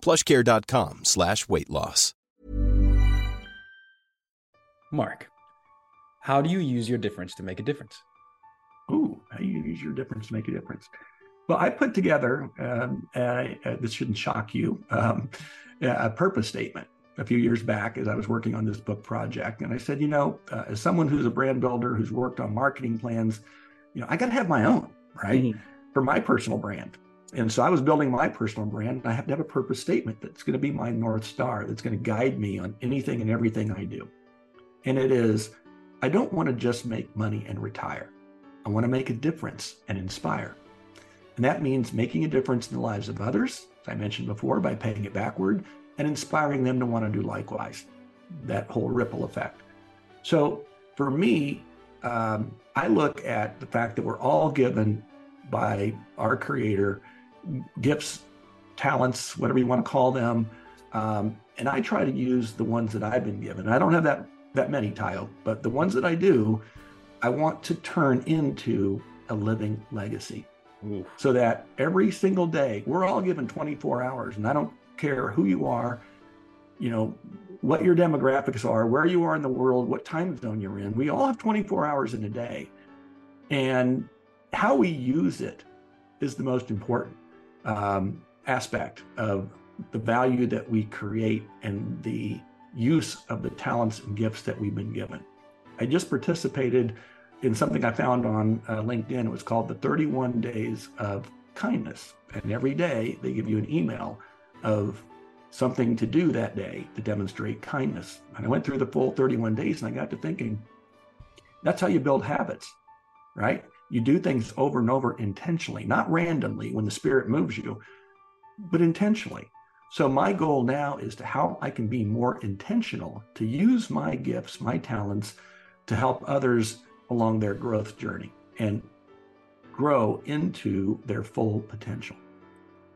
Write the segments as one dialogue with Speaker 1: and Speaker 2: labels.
Speaker 1: plushcare.com slash weight loss.
Speaker 2: Mark, how do you use your difference to make a difference?
Speaker 3: Ooh, how do you use your difference to make a difference? Well, I put together, um, uh, uh, this shouldn't shock you, um, a purpose statement a few years back as I was working on this book project. And I said, you know, uh, as someone who's a brand builder, who's worked on marketing plans, you know, I got to have my own, right? Mm-hmm. For my personal brand. And so I was building my personal brand. I have to have a purpose statement that's going to be my North Star, that's going to guide me on anything and everything I do. And it is I don't want to just make money and retire. I want to make a difference and inspire. And that means making a difference in the lives of others, as I mentioned before, by paying it backward and inspiring them to want to do likewise. That whole ripple effect. So for me, um, I look at the fact that we're all given by our Creator gifts, talents, whatever you want to call them. Um, and I try to use the ones that I've been given. I don't have that that many, Tayo, but the ones that I do, I want to turn into a living legacy. Ooh. So that every single day, we're all given 24 hours, and I don't care who you are, you know, what your demographics are, where you are in the world, what time zone you're in. We all have 24 hours in a day. And how we use it is the most important um, aspect of the value that we create and the use of the talents and gifts that we've been given. I just participated in something I found on uh, LinkedIn. It was called the 31 Days of Kindness. And every day they give you an email of something to do that day to demonstrate kindness. And I went through the full 31 days and I got to thinking, that's how you build habits, right? You do things over and over intentionally, not randomly when the spirit moves you, but intentionally. So my goal now is to how I can be more intentional to use my gifts, my talents to help others along their growth journey and grow into their full potential.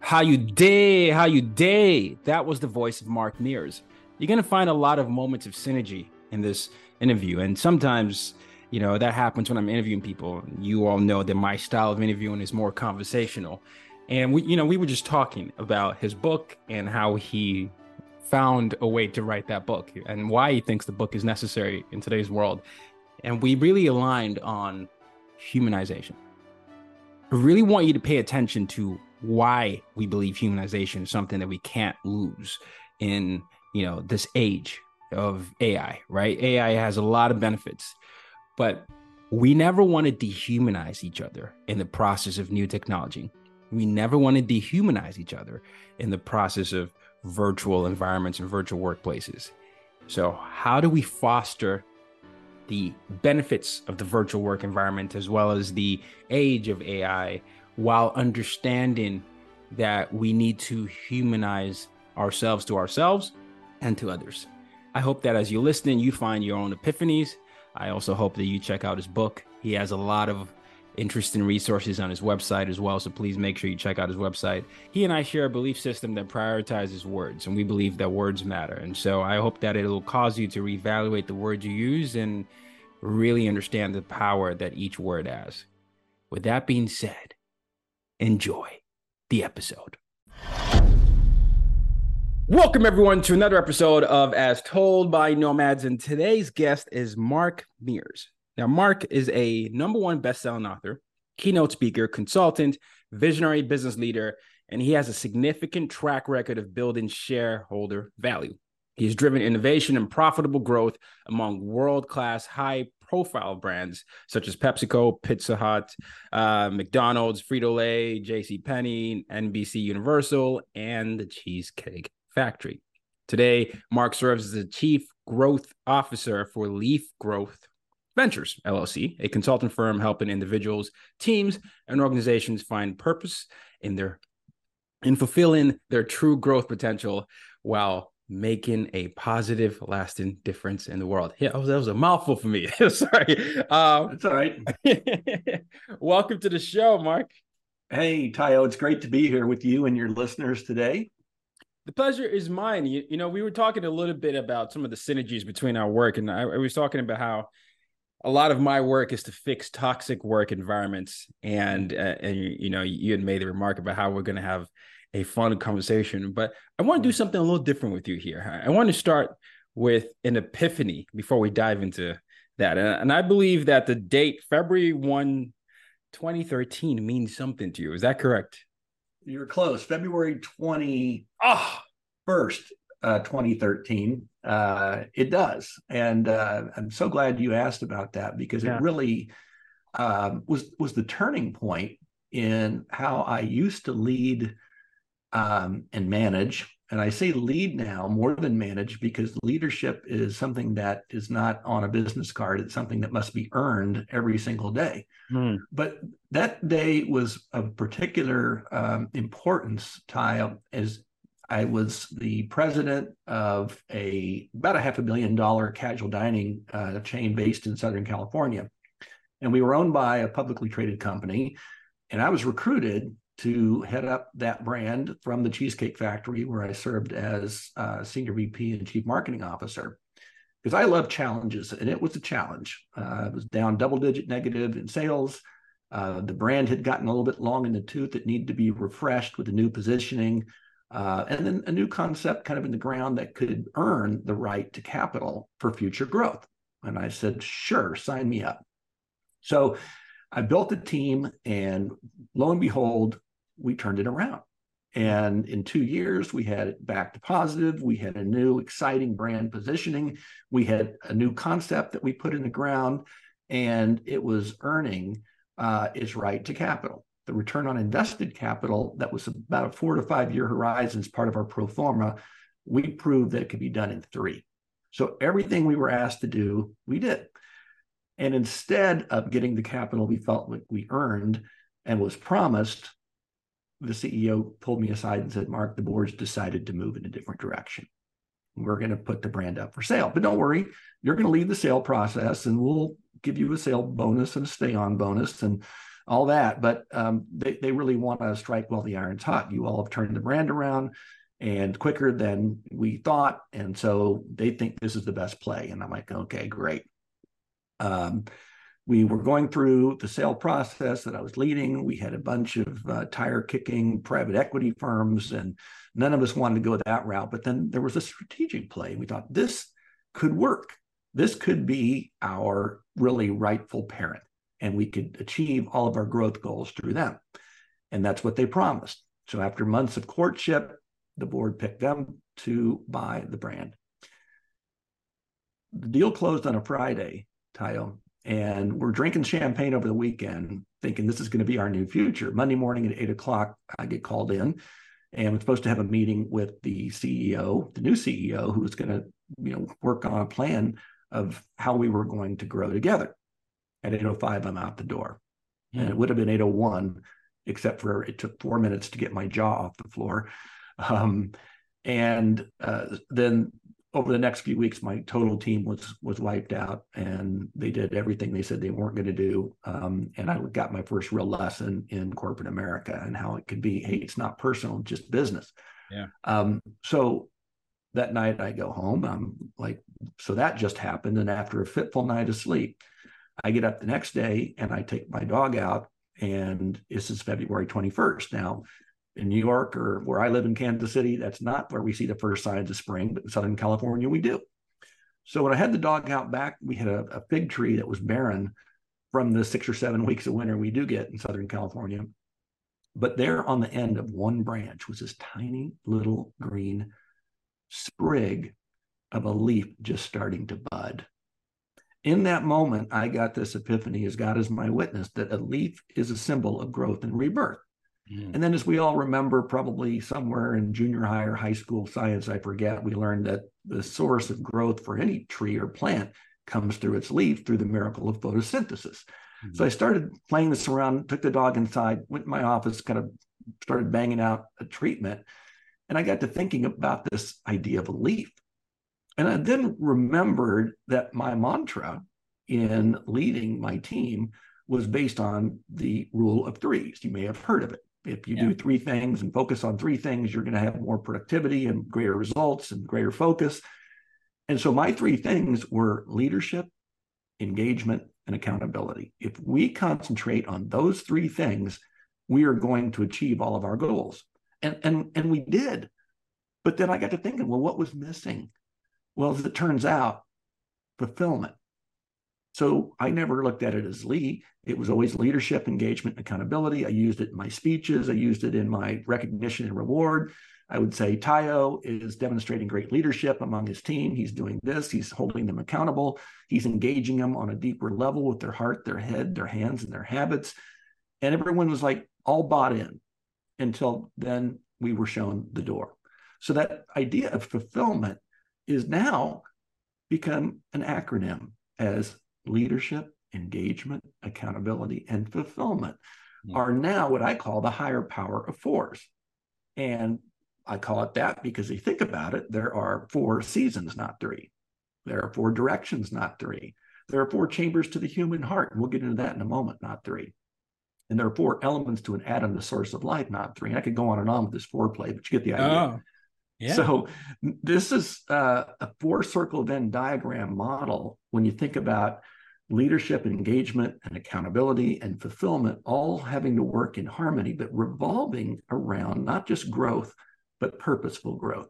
Speaker 2: How you day, how you day. That was the voice of Mark Mears. You're going to find a lot of moments of synergy in this interview. And sometimes, you know, that happens when I'm interviewing people. You all know that my style of interviewing is more conversational. And we you know we were just talking about his book and how he found a way to write that book and why he thinks the book is necessary in today's world. And we really aligned on humanization. I really want you to pay attention to why we believe humanization is something that we can't lose in you know this age of ai right? Ai has a lot of benefits but we never want to dehumanize each other in the process of new technology we never want to dehumanize each other in the process of virtual environments and virtual workplaces. So, how do we foster the benefits of the virtual work environment as well as the age of AI while understanding that we need to humanize ourselves to ourselves and to others? I hope that as you listen, you find your own epiphanies. I also hope that you check out his book. He has a lot of interesting resources on his website as well. So please make sure you check out his website. He and I share a belief system that prioritizes words, and we believe that words matter. And so I hope that it'll cause you to reevaluate the words you use and really understand the power that each word has. With that being said, enjoy the episode. Welcome, everyone, to another episode of As Told by Nomads. And today's guest is Mark Mears. Now, Mark is a number one best-selling author, keynote speaker, consultant, visionary business leader, and he has a significant track record of building shareholder value. He has driven innovation and profitable growth among world class, high profile brands such as PepsiCo, Pizza Hut, uh, McDonald's, Frito Lay, J.C. Penney, NBC Universal, and the Cheesecake Factory. Today, Mark serves as the Chief Growth Officer for Leaf Growth Ventures, LLC, a consultant firm helping individuals, teams, and organizations find purpose in their in fulfilling their true growth potential while making a positive, lasting difference in the world. Yeah, that was, that was a mouthful for me. Sorry.
Speaker 3: Um, That's all right.
Speaker 2: welcome to the show, Mark.
Speaker 3: Hey, Tayo. It's great to be here with you and your listeners today.
Speaker 2: The pleasure is mine. You, you know, we were talking a little bit about some of the synergies between our work, and I, I was talking about how a lot of my work is to fix toxic work environments. And uh, and you know you had made the remark about how we're going to have a fun conversation but i want to do something a little different with you here. I want to start with an epiphany before we dive into that. And, and i believe that the date february 1 2013 means something to you. Is that correct?
Speaker 3: You're close. February 20 oh, first uh, 2013 uh, it does, and uh, I'm so glad you asked about that because yeah. it really um, was was the turning point in how I used to lead um, and manage. And I say lead now more than manage because leadership is something that is not on a business card. It's something that must be earned every single day. Mm. But that day was of particular um, importance, Ty, as I was the president of a about a half a billion dollar casual dining uh, chain based in Southern California, and we were owned by a publicly traded company. And I was recruited to head up that brand from the Cheesecake Factory, where I served as uh, senior VP and chief marketing officer. Because I love challenges, and it was a challenge. Uh, it was down double digit negative in sales. Uh, the brand had gotten a little bit long in the tooth. It needed to be refreshed with a new positioning. Uh, and then a new concept kind of in the ground that could earn the right to capital for future growth. And I said, sure, sign me up. So I built a team, and lo and behold, we turned it around. And in two years, we had it back to positive. We had a new, exciting brand positioning. We had a new concept that we put in the ground, and it was earning uh, its right to capital the return on invested capital that was about a four to five year horizon as part of our pro forma, we proved that it could be done in three. So everything we were asked to do, we did. And instead of getting the capital we felt like we earned and was promised, the CEO pulled me aside and said, Mark, the board's decided to move in a different direction. We're going to put the brand up for sale. But don't worry, you're going to lead the sale process and we'll give you a sale bonus and a stay on bonus. And all that. But um, they, they really want to strike while the iron's hot. You all have turned the brand around and quicker than we thought. And so they think this is the best play. And I'm like, okay, great. Um, we were going through the sale process that I was leading. We had a bunch of uh, tire kicking private equity firms, and none of us wanted to go that route. But then there was a strategic play. We thought this could work. This could be our really rightful parent and we could achieve all of our growth goals through them. And that's what they promised. So after months of courtship, the board picked them to buy the brand. The deal closed on a Friday, Tayo, and we're drinking champagne over the weekend, thinking this is going to be our new future. Monday morning at eight o'clock, I get called in, and I'm supposed to have a meeting with the CEO, the new CEO, who was going to, you know, work on a plan of how we were going to grow together. At 8.05, I'm out the door. And it would have been 8.01, except for it took four minutes to get my jaw off the floor. Um, and uh, then over the next few weeks, my total team was was wiped out, and they did everything they said they weren't going to do. Um, and I got my first real lesson in corporate America and how it could be, hey, it's not personal, just business.
Speaker 2: Yeah.
Speaker 3: Um, so that night I go home. I'm like, so that just happened, and after a fitful night of sleep, I get up the next day and I take my dog out, and this is February 21st. Now, in New York or where I live in Kansas City, that's not where we see the first signs of spring, but in Southern California, we do. So when I had the dog out back, we had a, a fig tree that was barren from the six or seven weeks of winter we do get in Southern California. But there on the end of one branch was this tiny little green sprig of a leaf just starting to bud. In that moment, I got this epiphany as God is my witness that a leaf is a symbol of growth and rebirth. Mm. And then, as we all remember, probably somewhere in junior high or high school science, I forget, we learned that the source of growth for any tree or plant comes through its leaf through the miracle of photosynthesis. Mm-hmm. So I started playing this around, took the dog inside, went in my office, kind of started banging out a treatment. And I got to thinking about this idea of a leaf. And I then remembered that my mantra in leading my team was based on the rule of threes. You may have heard of it. If you yeah. do three things and focus on three things, you're going to have more productivity and greater results and greater focus. And so my three things were leadership, engagement, and accountability. If we concentrate on those three things, we are going to achieve all of our goals. And and and we did. But then I got to thinking, well, what was missing? Well, as it turns out, fulfillment. So I never looked at it as Lee. It was always leadership, engagement, accountability. I used it in my speeches. I used it in my recognition and reward. I would say Tayo is demonstrating great leadership among his team. He's doing this, he's holding them accountable, he's engaging them on a deeper level with their heart, their head, their hands, and their habits. And everyone was like all bought in until then we were shown the door. So that idea of fulfillment is now become an acronym as leadership, engagement, accountability, and fulfillment mm-hmm. are now what I call the higher power of fours. And I call it that because if you think about it, there are four seasons, not three. There are four directions, not three. There are four chambers to the human heart. And we'll get into that in a moment, not three. And there are four elements to an atom, the source of life, not three. And I could go on and on with this foreplay, but you get the idea. Oh, yeah. So this is uh, a four circle Venn diagram model when you think about leadership, engagement, and accountability and fulfillment all having to work in harmony, but revolving around not just growth, but purposeful growth.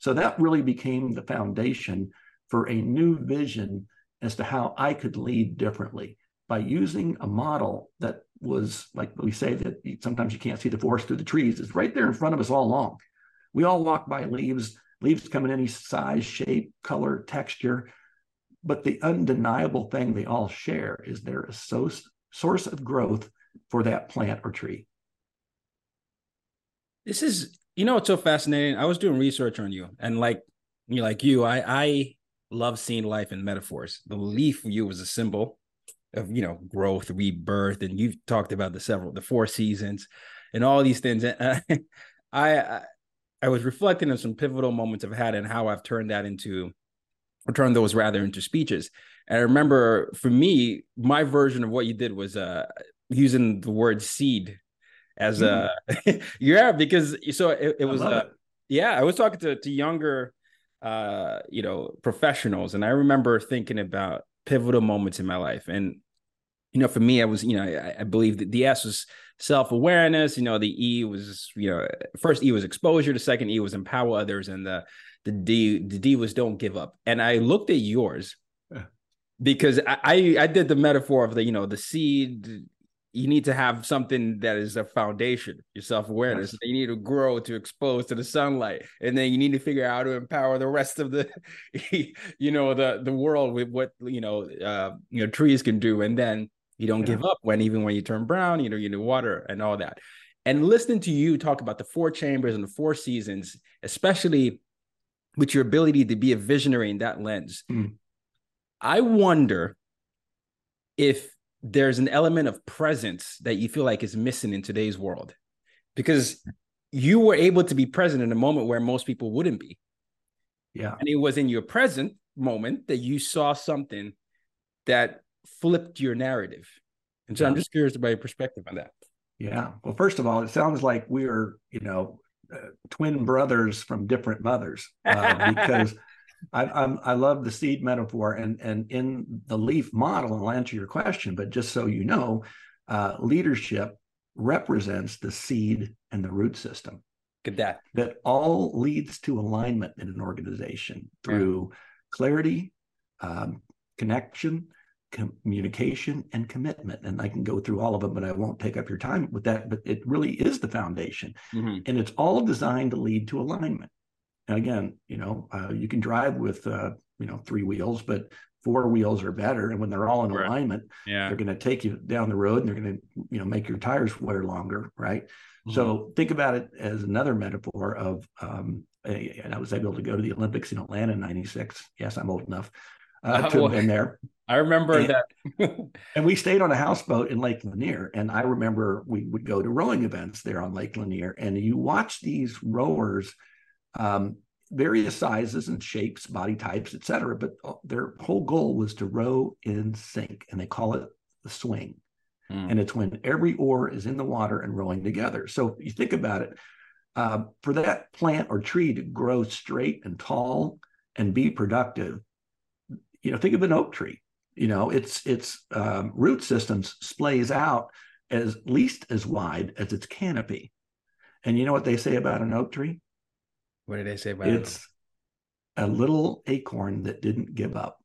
Speaker 3: So that really became the foundation for a new vision as to how I could lead differently by using a model that was like we say that sometimes you can't see the forest through the trees. It's right there in front of us all along. We all walk by leaves. Leaves come in any size, shape, color, texture. But the undeniable thing they all share is they're a source of growth for that plant or tree.
Speaker 2: This is you know, it's so fascinating. I was doing research on you, and like you, like you, I I love seeing life in metaphors. The leaf for you was a symbol of you know growth, rebirth, and you've talked about the several, the four seasons, and all these things. And I, I I was reflecting on some pivotal moments I've had and how I've turned that into, or turned those rather into speeches. And I remember for me, my version of what you did was uh using the word seed as a mm. yeah because so it, it was uh, it. yeah i was talking to, to younger uh you know professionals and i remember thinking about pivotal moments in my life and you know for me i was you know i, I believe that the s was self-awareness you know the e was you know first e was exposure the second e was empower others and the the d the d was don't give up and i looked at yours because I, I, I did the metaphor of the you know the seed you need to have something that is a foundation, your self awareness. Yes. You need to grow to expose to the sunlight, and then you need to figure out how to empower the rest of the, you know, the the world with what you know, uh, you know, trees can do. And then you don't yeah. give up when even when you turn brown, you know, you need water and all that. And listening to you talk about the four chambers and the four seasons, especially with your ability to be a visionary in that lens, mm. I wonder if there's an element of presence that you feel like is missing in today's world because you were able to be present in a moment where most people wouldn't be.
Speaker 3: Yeah.
Speaker 2: And it was in your present moment that you saw something that flipped your narrative. And so. I'm just curious about your perspective on that.
Speaker 3: Yeah. Well, first of all, it sounds like we're, you know, uh, twin brothers from different mothers uh, because I, I'm, i love the seed metaphor, and and in the leaf model, and I'll answer your question. But just so you know, uh, leadership represents the seed and the root system.
Speaker 2: Good that
Speaker 3: that all leads to alignment in an organization through yeah. clarity, um, connection, communication, and commitment. And I can go through all of them, but I won't take up your time with that. But it really is the foundation, mm-hmm. and it's all designed to lead to alignment. And again, you know, uh, you can drive with uh, you know three wheels, but four wheels are better. And when they're all in right. alignment, yeah. they're going to take you down the road and they're going to you know make your tires wear longer, right? Mm-hmm. So think about it as another metaphor of um, a, and I was able to go to the Olympics in Atlanta in '96. Yes, I'm old enough uh, to have been there.
Speaker 2: I remember
Speaker 3: and,
Speaker 2: that.
Speaker 3: and we stayed on a houseboat in Lake Lanier. And I remember we would go to rowing events there on Lake Lanier. And you watch these rowers, um, various sizes and shapes, body types, et cetera. But uh, their whole goal was to row in sync. And they call it the swing. Mm. And it's when every oar is in the water and rowing together. So you think about it, uh, for that plant or tree to grow straight and tall and be productive, you know, think of an oak tree. You know, its its um, root systems splays out as least as wide as its canopy. And you know what they say about an oak tree?
Speaker 2: What did they say about it?
Speaker 3: it's
Speaker 2: it?
Speaker 3: a little acorn that didn't give up.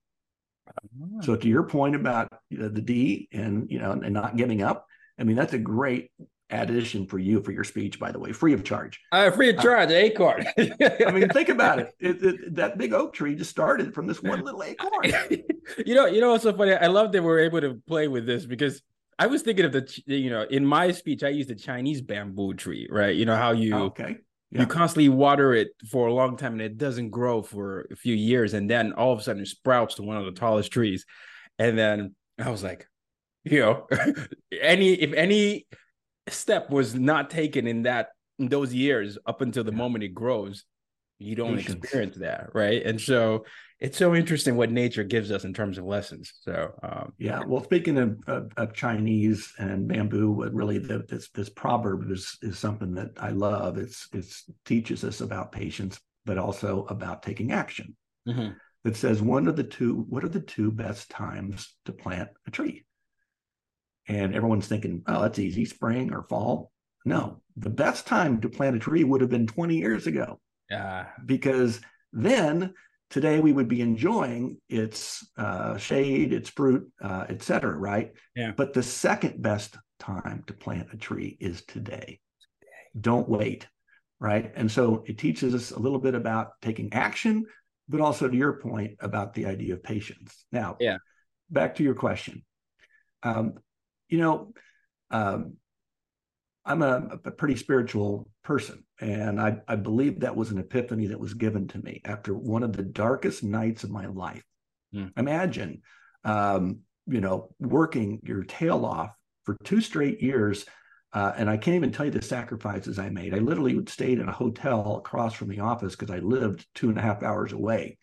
Speaker 3: Oh. So to your point about you know, the D and you know and not giving up, I mean that's a great addition for you for your speech, by the way, free of charge.
Speaker 2: Uh, free of uh, charge, uh, acorn.
Speaker 3: I mean, think about it. It, it. That big oak tree just started from this one little acorn.
Speaker 2: you know, you know what's so funny? I love that we're able to play with this because I was thinking of the, you know, in my speech, I used the Chinese bamboo tree, right? You know how you
Speaker 3: oh, okay.
Speaker 2: Yeah. You constantly water it for a long time and it doesn't grow for a few years, and then all of a sudden it sprouts to one of the tallest trees. And then I was like, you know, any if any step was not taken in that in those years up until the yeah. moment it grows you don't Patience. experience that right and so it's so interesting what nature gives us in terms of lessons so um,
Speaker 3: yeah well speaking of, of, of, chinese and bamboo really the, this this proverb is is something that i love it's it's teaches us about patience but also about taking action mm-hmm. that says one of the two what are the two best times to plant a tree and everyone's thinking, oh, that's easy, spring or fall. No, the best time to plant a tree would have been 20 years ago.
Speaker 2: Yeah.
Speaker 3: Because then today we would be enjoying its uh, shade, its fruit, uh, et cetera, right?
Speaker 2: Yeah.
Speaker 3: But the second best time to plant a tree is today. Don't wait, right? And so it teaches us a little bit about taking action, but also to your point about the idea of patience. Now,
Speaker 2: yeah.
Speaker 3: back to your question. Um, you know, um, I'm a, a, pretty spiritual person, and I, I believe that was an epiphany that was given to me after one of the darkest nights of my life. Mm. Imagine, um, you know, working your tail off for two straight years. Uh, and I can't even tell you the sacrifices I made. I literally stayed in a hotel across from the office because I lived two and a half hours away.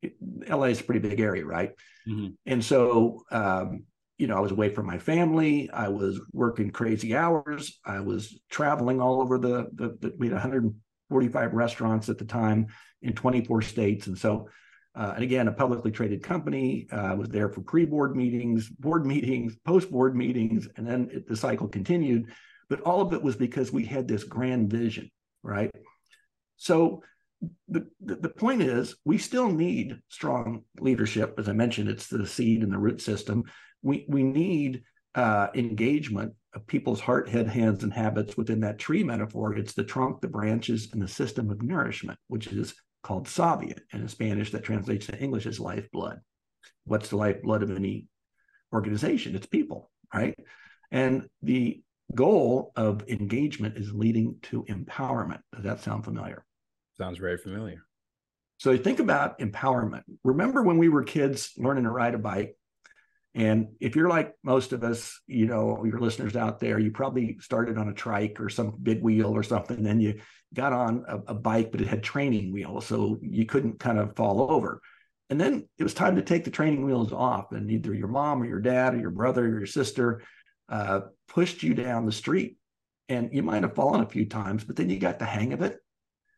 Speaker 3: It, LA is a pretty big area, right? Mm-hmm. And so, um, you know, I was away from my family. I was working crazy hours. I was traveling all over the, the, the we had 145 restaurants at the time in 24 states. And so, uh, and again, a publicly traded company. Uh, I was there for pre-board meetings, board meetings, post-board meetings, and then it, the cycle continued. But all of it was because we had this grand vision, right? So the, the, point is, we still need strong leadership. As I mentioned, it's the seed and the root system we we need uh, engagement of people's heart, head, hands, and habits within that tree metaphor. It's the trunk, the branches, and the system of nourishment, which is called savia. And in Spanish, that translates to English as lifeblood. What's the lifeblood of any organization? It's people, right? And the goal of engagement is leading to empowerment. Does that sound familiar?
Speaker 2: Sounds very familiar.
Speaker 3: So think about empowerment. Remember when we were kids learning to ride a bike? And if you're like most of us, you know, your listeners out there, you probably started on a trike or some big wheel or something. Then you got on a, a, bike, but it had training wheels. So you couldn't kind of fall over. And then it was time to take the training wheels off. And either your mom or your dad or your brother or your sister uh, pushed you down the street. And you might have fallen a few times, but then you got the hang of it.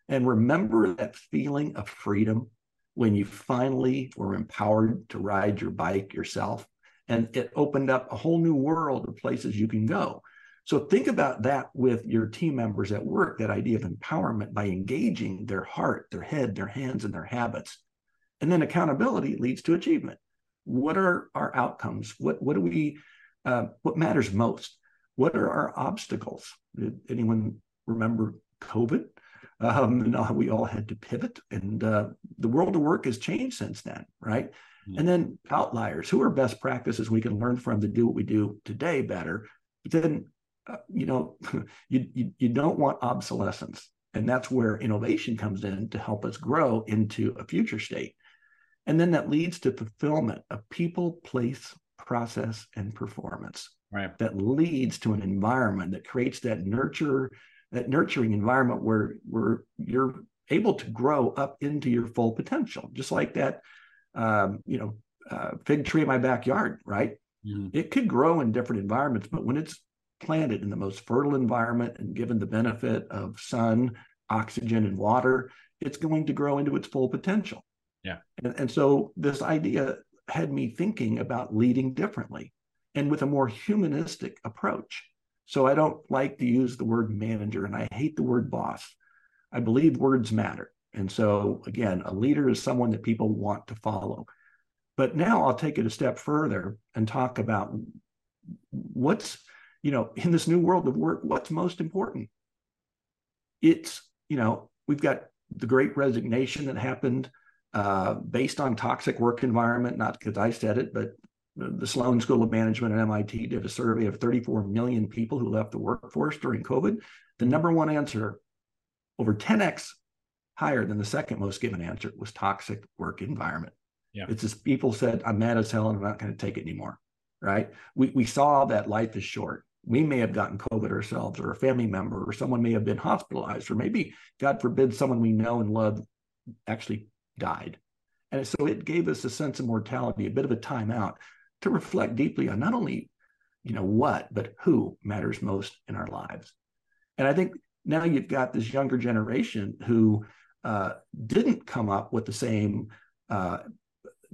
Speaker 3: And remember that feeling of freedom when you finally were empowered to ride your bike yourself and it opened up a whole new world of places you can go. So think about that with your team members at work, that idea of empowerment by engaging their heart, their head, their hands, and their habits. And then accountability leads to achievement. What are our outcomes? What what do we uh, what matters most? What are our obstacles? Did anyone remember COVID? Um, and we all had to pivot, and uh, the world of work has changed since then, right? Mm-hmm. And then outliers, who are best practices we can learn from to do what we do today better. But then, uh, you know, you, you you don't want obsolescence, and that's where innovation comes in to help us grow into a future state. And then that leads to fulfillment of people, place, process, and performance.
Speaker 2: Right.
Speaker 3: That leads to an environment that creates that nurture, that nurturing environment where where you're able to grow up into your full potential, just like that, um, you know, uh, fig tree in my backyard. Right. Mm-hmm. It could grow in different environments, but when it's planted in the most fertile environment and given the benefit of sun, oxygen, and water, it's going to grow into its full potential.
Speaker 2: Yeah.
Speaker 3: And, and so this idea had me thinking about leading differently and with a more humanistic approach. So I don't like to use the word manager and I hate the word boss. I believe words matter. And so, again, a leader is someone that people want to follow. But now I'll take it a step further and talk about what's, you know, in this new world of work, what's most important. It's, you know, we've got the great resignation that happened uh, based on toxic work environment, not because I said it, but the Sloan School of Management at MIT did a survey of 34 million people who left the workforce during COVID. The number one answer, over 10x higher than the second most given answer, was toxic work environment.
Speaker 2: Yeah.
Speaker 3: It's just people said, I'm mad as hell and I'm not going to take it anymore. Right. We, we saw that life is short. We may have gotten COVID ourselves, or a family member, or someone may have been hospitalized, or maybe, God forbid, someone we know and love actually died. And so it gave us a sense of mortality, a bit of a timeout to reflect deeply on not only, you know, what, but who matters most in our lives. And I think now you've got this younger generation who uh, didn't come up with the same uh,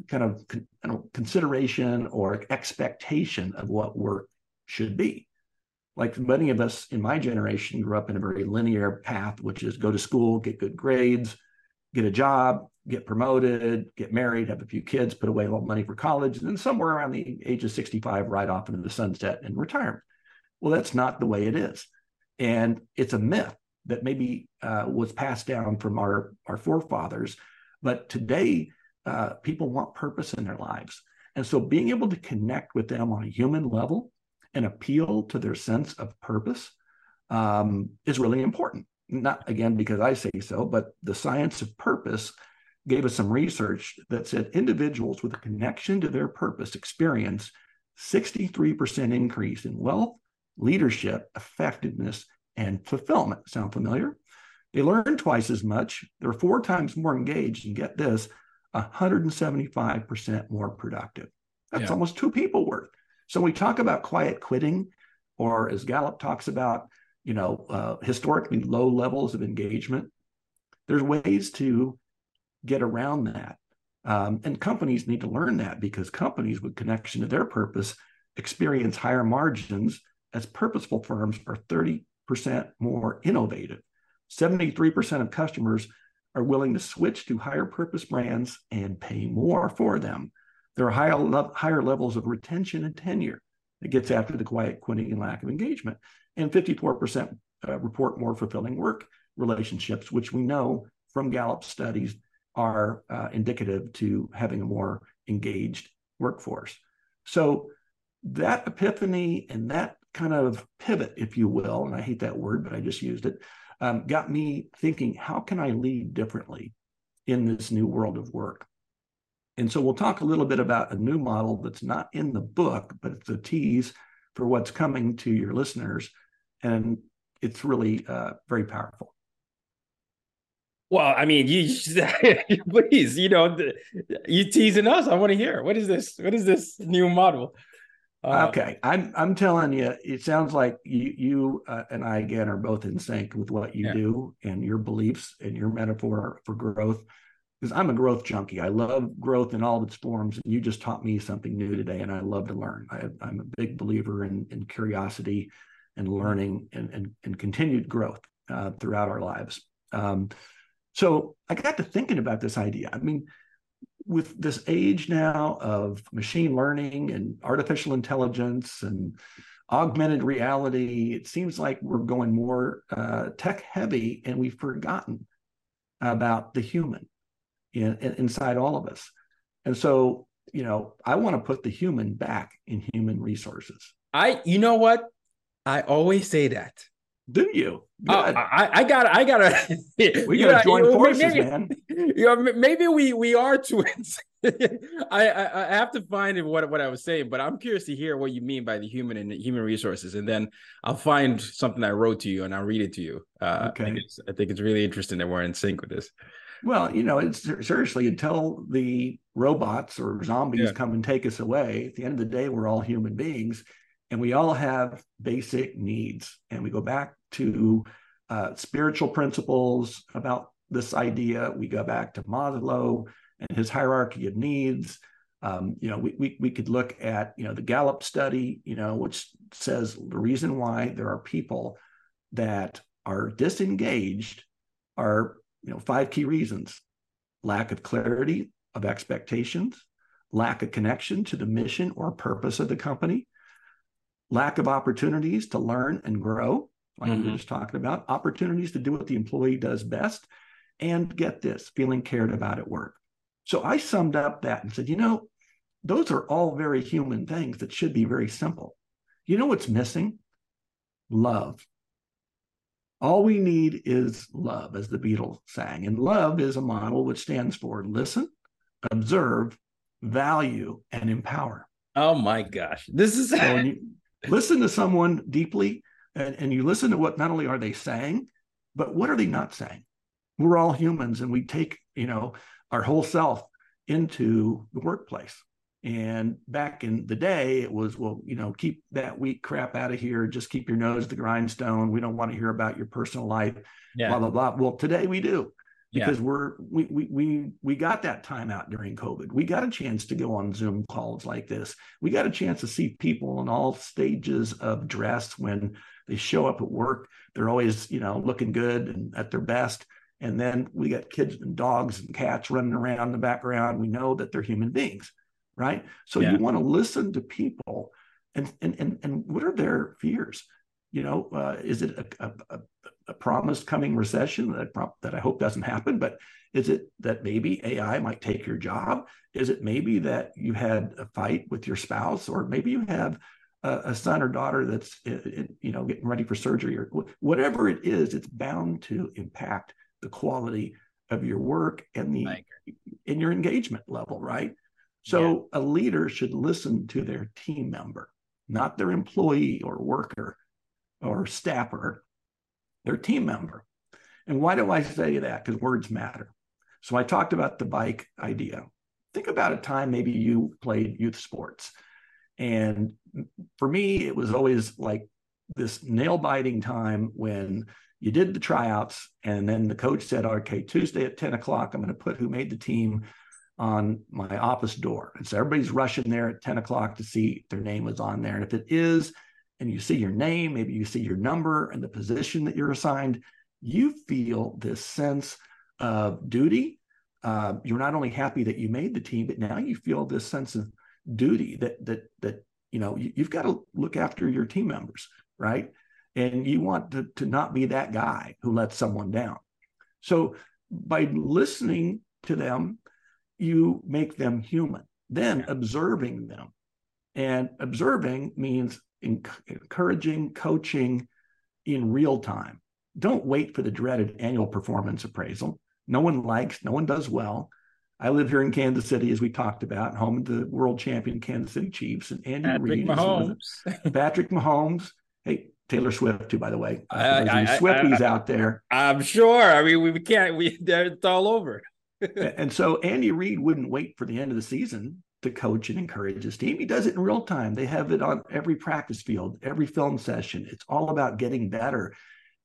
Speaker 3: kind of con- know, consideration or expectation of what work should be. Like many of us in my generation grew up in a very linear path, which is go to school, get good grades, get a job, get promoted, get married, have a few kids, put away a little money for college, and then somewhere around the age of 65, ride off into the sunset and retirement. Well, that's not the way it is. And it's a myth that maybe uh, was passed down from our, our forefathers. But today, uh, people want purpose in their lives. And so being able to connect with them on a human level and appeal to their sense of purpose um, is really important not again because I say so, but the science of purpose gave us some research that said individuals with a connection to their purpose experience 63% increase in wealth, leadership, effectiveness, and fulfillment. Sound familiar? They learn twice as much. They're four times more engaged, and get this 175% more productive. That's yeah. almost two people worth. So we talk about quiet quitting, or as Gallup talks about, you know, uh, historically low levels of engagement. There's ways to get around that. Um, and companies need to learn that because companies with connection to their purpose experience higher margins as purposeful firms are 30% more innovative. 73% of customers are willing to switch to higher purpose brands and pay more for them. There are higher, higher levels of retention and tenure. It gets after the quiet quitting and lack of engagement and 54% uh, report more fulfilling work relationships, which we know from Gallup studies are uh, indicative to having a more engaged workforce. So that epiphany and that kind of pivot, if you will, and I hate that word, but I just used it, um, got me thinking, how can I lead differently in this new world of work? And so we'll talk a little bit about a new model that's not in the book, but it's a tease for what's coming to your listeners. And it's really uh, very powerful.
Speaker 2: Well, I mean, you please, you know, you teasing us. I want to hear what is this? What is this new model?
Speaker 3: Uh, okay, I'm I'm telling you, it sounds like you you uh, and I again are both in sync with what you yeah. do and your beliefs and your metaphor for growth because I'm a growth junkie. I love growth in all of its forms. And you just taught me something new today, and I love to learn. I, am a big believer in, in curiosity and learning and, and, and continued growth uh, throughout our lives. Um, so I got to thinking about this idea. I mean, with this age now of machine learning and artificial intelligence and augmented reality. It seems like we're going more uh, tech heavy, and we've forgotten about the human in, in, inside all of us. And so, you know, I want to put the human back in human resources.
Speaker 2: I, you know what? I always say that.
Speaker 3: Do you?
Speaker 2: Oh, I, I got, I gotta.
Speaker 3: we gotta join forces,
Speaker 2: maybe,
Speaker 3: man.
Speaker 2: You know, maybe we we are twins. I, I, I have to find what what I was saying, but I'm curious to hear what you mean by the human and the human resources, and then I'll find something I wrote to you and I'll read it to you. Uh, okay. I think, I think it's really interesting that we're in sync with this.
Speaker 3: Well, you know, it's seriously until the robots or zombies yeah. come and take us away. At the end of the day, we're all human beings, and we all have basic needs. And we go back to uh, spiritual principles about this idea. We go back to Maslow and his hierarchy of needs. Um, you know, we, we we could look at you know the Gallup study, you know, which says the reason why there are people that are disengaged are you know five key reasons: lack of clarity of expectations, lack of connection to the mission or purpose of the company, lack of opportunities to learn and grow, like mm-hmm. we were just talking about, opportunities to do what the employee does best, and get this, feeling cared about at work. So I summed up that and said, you know, those are all very human things that should be very simple. You know what's missing? Love. All we need is love, as the Beatles sang. And love is a model which stands for listen, observe, value, and empower.
Speaker 2: Oh my gosh. This is so
Speaker 3: when you listen to someone deeply and, and you listen to what not only are they saying, but what are they not saying? We're all humans and we take, you know, our whole self into the workplace. And back in the day, it was, well, you know, keep that weak crap out of here. Just keep your nose to the grindstone. We don't want to hear about your personal life, yeah. blah, blah, blah. Well, today we do because yeah. we're we, we we we got that time out during covid we got a chance to go on zoom calls like this we got a chance to see people in all stages of dress when they show up at work they're always you know looking good and at their best and then we got kids and dogs and cats running around in the background we know that they're human beings right? So yeah. you want to listen to people and, and, and, and what are their fears? You know, uh, is it a, a, a, promised coming recession that, that I hope doesn't happen? But is it that maybe AI might take your job? Is it maybe that you had a fight with your spouse, or maybe you have a, a son or daughter that's you know getting ready for surgery, or whatever it is? It's bound to impact the quality of your work and the in your engagement level, right? So yeah. a leader should listen to their team member, not their employee or worker or staffer, their team member. And why do I say that? Because words matter. So I talked about the bike idea. Think about a time maybe you played youth sports. And for me, it was always like this nail biting time when you did the tryouts and then the coach said, okay, Tuesday at 10 o'clock, I'm going to put who made the team on my office door. And so everybody's rushing there at 10 o'clock to see if their name was on there. And if it is, and you see your name, maybe you see your number and the position that you're assigned, you feel this sense of duty. Uh, you're not only happy that you made the team, but now you feel this sense of duty that that that you know you, have got to look after your team members, right? And you want to, to not be that guy who lets someone down. So by listening to them you make them human. Then observing them. And observing means encouraging, coaching in real time. Don't wait for the dreaded annual performance appraisal. No one likes, no one does well. I live here in Kansas City, as we talked about, home of the world champion Kansas City Chiefs and Andy
Speaker 2: Patrick
Speaker 3: Reid.
Speaker 2: Mahomes.
Speaker 3: Patrick Mahomes. Hey, Taylor Swift too, by the way. I, I, Swifties I, out there.
Speaker 2: I'm sure. I mean, we can't. We it's all over
Speaker 3: and so Andy Reid wouldn't wait for the end of the season to coach and encourage his team. He does it in real time. They have it on every practice field, every film session. It's all about getting better.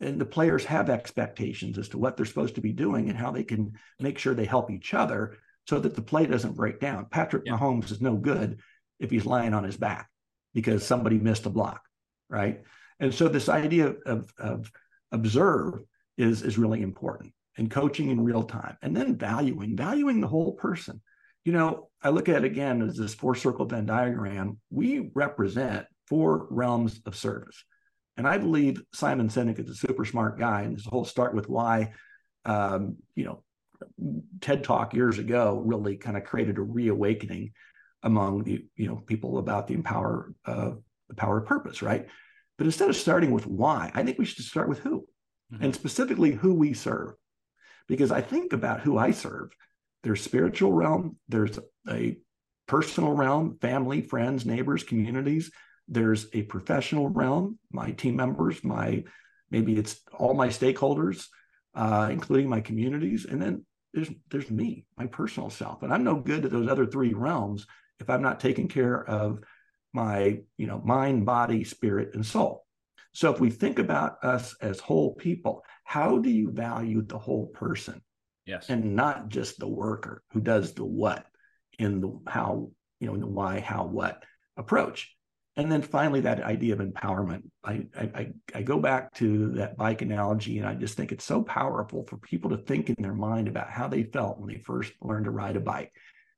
Speaker 3: And the players have expectations as to what they're supposed to be doing and how they can make sure they help each other so that the play doesn't break down. Patrick yeah. Mahomes is no good if he's lying on his back because somebody missed a block, right? And so this idea of, of observe is, is really important and coaching in real time and then valuing valuing the whole person you know i look at it again as this four circle venn diagram we represent four realms of service. And I believe Simon Sinek is a super smart guy, and his whole start with why, um, you know, TED Talk years ago really kind of created a reawakening among the you know people about the empower uh, the power of purpose, right? But instead of starting with why, I think we should start with who, mm-hmm. and specifically who we serve, because I think about who I serve. There's spiritual realm, there's a personal realm, family, friends, neighbors, communities. There's a professional realm, my team members, my maybe it's all my stakeholders, uh, including my communities, and then there's there's me, my personal self, and I'm no good at those other three realms if I'm not taking care of my you know mind, body, spirit, and soul. So if we think about us as whole people, how do you value the whole person?
Speaker 2: Yes,
Speaker 3: and not just the worker who does the what in the how you know the why, how, what approach. And then finally that idea of empowerment. I, I i go back to that bike analogy and i just think it's so powerful for people to think in their mind about how they felt when they first learned to ride a bike.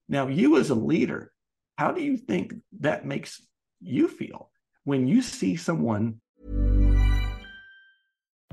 Speaker 3: Now you as a leader how do you think that makes you feel when you see someone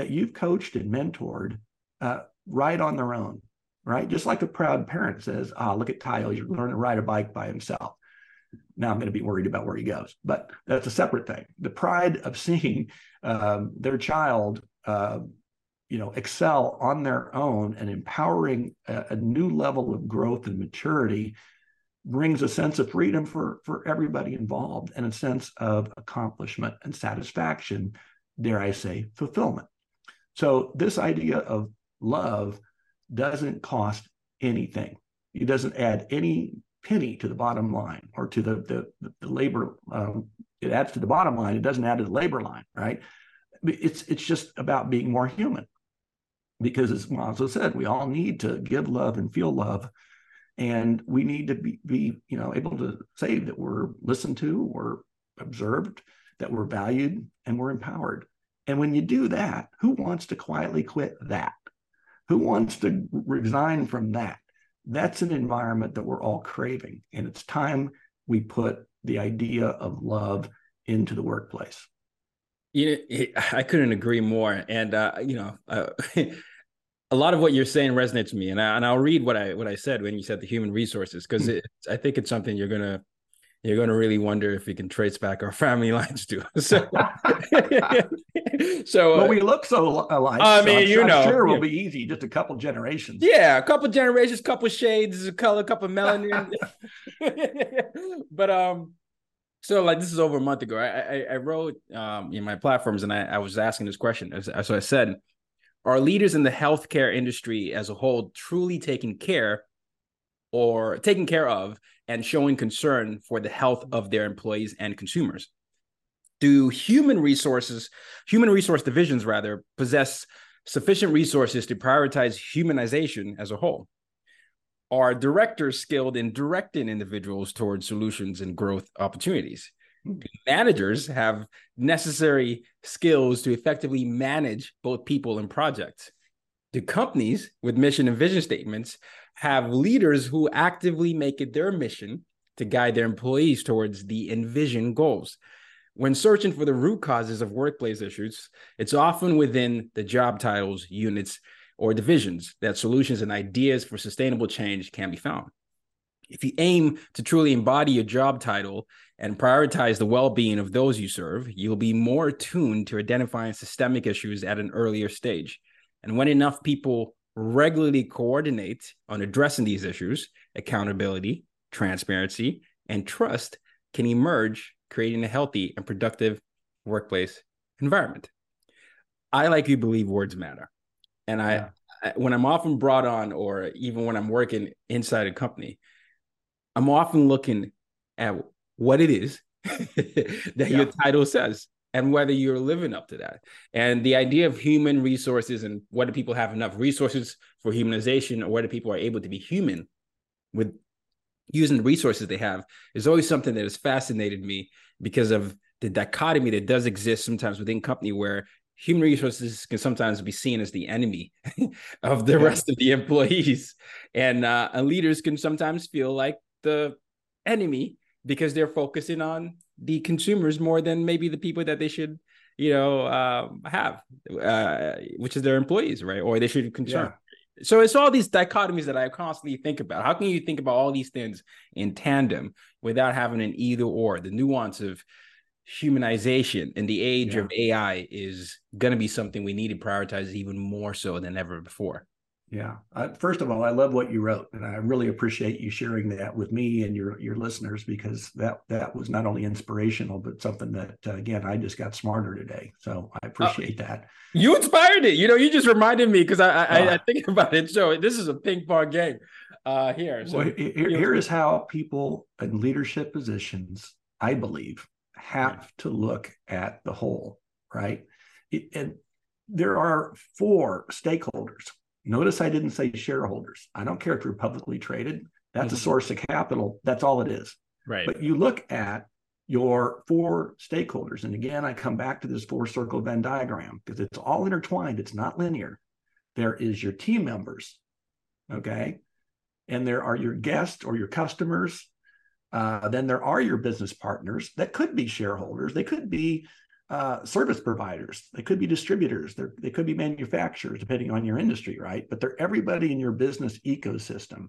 Speaker 3: That you've coached and mentored uh, right on their own, right? Just like a proud parent says, ah, look at Tayo, he's learning to ride a bike by himself. Now I'm going to be worried about where he goes, but that's a separate thing. The pride of seeing um, their child, uh, you know, excel on their own and empowering a, a new level of growth and maturity brings a sense of freedom for for everybody involved and a sense of accomplishment and satisfaction dare i say fulfillment so this idea of love doesn't cost anything. It doesn't add any penny to the bottom line or to the the, the labor. Um, it adds to the bottom line. It doesn't add to the labor line, right? It's it's just about being more human, because as Maslow's said, we all need to give love and feel love, and we need to be, be you know able to say that we're listened to, we're observed, that we're valued, and we're empowered. And when you do that, who wants to quietly quit that? Who wants to resign from that? That's an environment that we're all craving. And it's time we put the idea of love into the workplace.
Speaker 2: You know, I couldn't agree more. And, uh, you know, uh, a lot of what you're saying resonates with me. And, I, and I'll read what I, what I said when you said the human resources, because mm-hmm. I think it's something you're going to you're going to really wonder if we can trace back our family lines to. So,
Speaker 3: so uh, we look so alike.
Speaker 2: I mean, so you know,
Speaker 3: sure will be easy. Just a couple generations.
Speaker 2: Yeah, a couple generations, couple shades of color, couple melanin. but um, so like this is over a month ago. I I, I wrote um in my platforms and I, I was asking this question. So I said, are leaders in the healthcare industry as a whole truly taking care or taking care of and showing concern for the health of their employees and consumers. Do human resources, human resource divisions rather, possess sufficient resources to prioritize humanization as a whole? Are directors skilled in directing individuals towards solutions and growth opportunities? Hmm. Do managers have necessary skills to effectively manage both people and projects? Do companies with mission and vision statements have leaders who actively make it their mission to guide their employees towards the envisioned goals. When searching for the root causes of workplace issues, it's often within the job titles, units, or divisions that solutions and ideas for sustainable change can be found. If you aim to truly embody your job title and prioritize the well being of those you serve, you'll be more attuned to identifying systemic issues at an earlier stage. And when enough people regularly coordinate on addressing these issues, accountability, transparency, and trust can emerge, creating a healthy and productive workplace environment. I like you believe words matter. And I, yeah. I, when I'm often brought on, or even when I'm working inside a company, I'm often looking at what it is that yeah. your title says and whether you're living up to that. And the idea of human resources and whether people have enough resources for humanization or whether people are able to be human with using the resources they have is always something that has fascinated me because of the dichotomy that does exist sometimes within company where human resources can sometimes be seen as the enemy of the rest of the employees and uh, and leaders can sometimes feel like the enemy because they're focusing on the consumers more than maybe the people that they should you know um, have uh, which is their employees right? Or they should concern yeah. so it's all these dichotomies that i constantly think about. How can you think about all these things in tandem without having an either or? The nuance of humanization in the age yeah. of ai is going to be something we need to prioritize even more so than ever before
Speaker 3: yeah. Uh, first of all, I love what you wrote, and I really appreciate you sharing that with me and your your listeners because that that was not only inspirational but something that uh, again I just got smarter today. So I uh, appreciate uh, that.
Speaker 2: You inspired it. You know, you just reminded me because I, I, I uh. think about it. So this is a ping pong game uh, here. So
Speaker 3: well, here, here is how people in leadership positions, I believe, have to look at the whole. Right, it, and there are four stakeholders Notice I didn't say shareholders. I don't care if you're publicly traded. That's mm-hmm. a source of capital. That's all it is.
Speaker 2: Right.
Speaker 3: But you look at your four stakeholders. And again, I come back to this four circle Venn diagram because it's all intertwined. It's not linear. There is your team members. Okay. And there are your guests or your customers. Uh, then there are your business partners that could be shareholders. They could be uh, service providers. They could be distributors. They're, they could be manufacturers, depending on your industry, right? But they're everybody in your business ecosystem.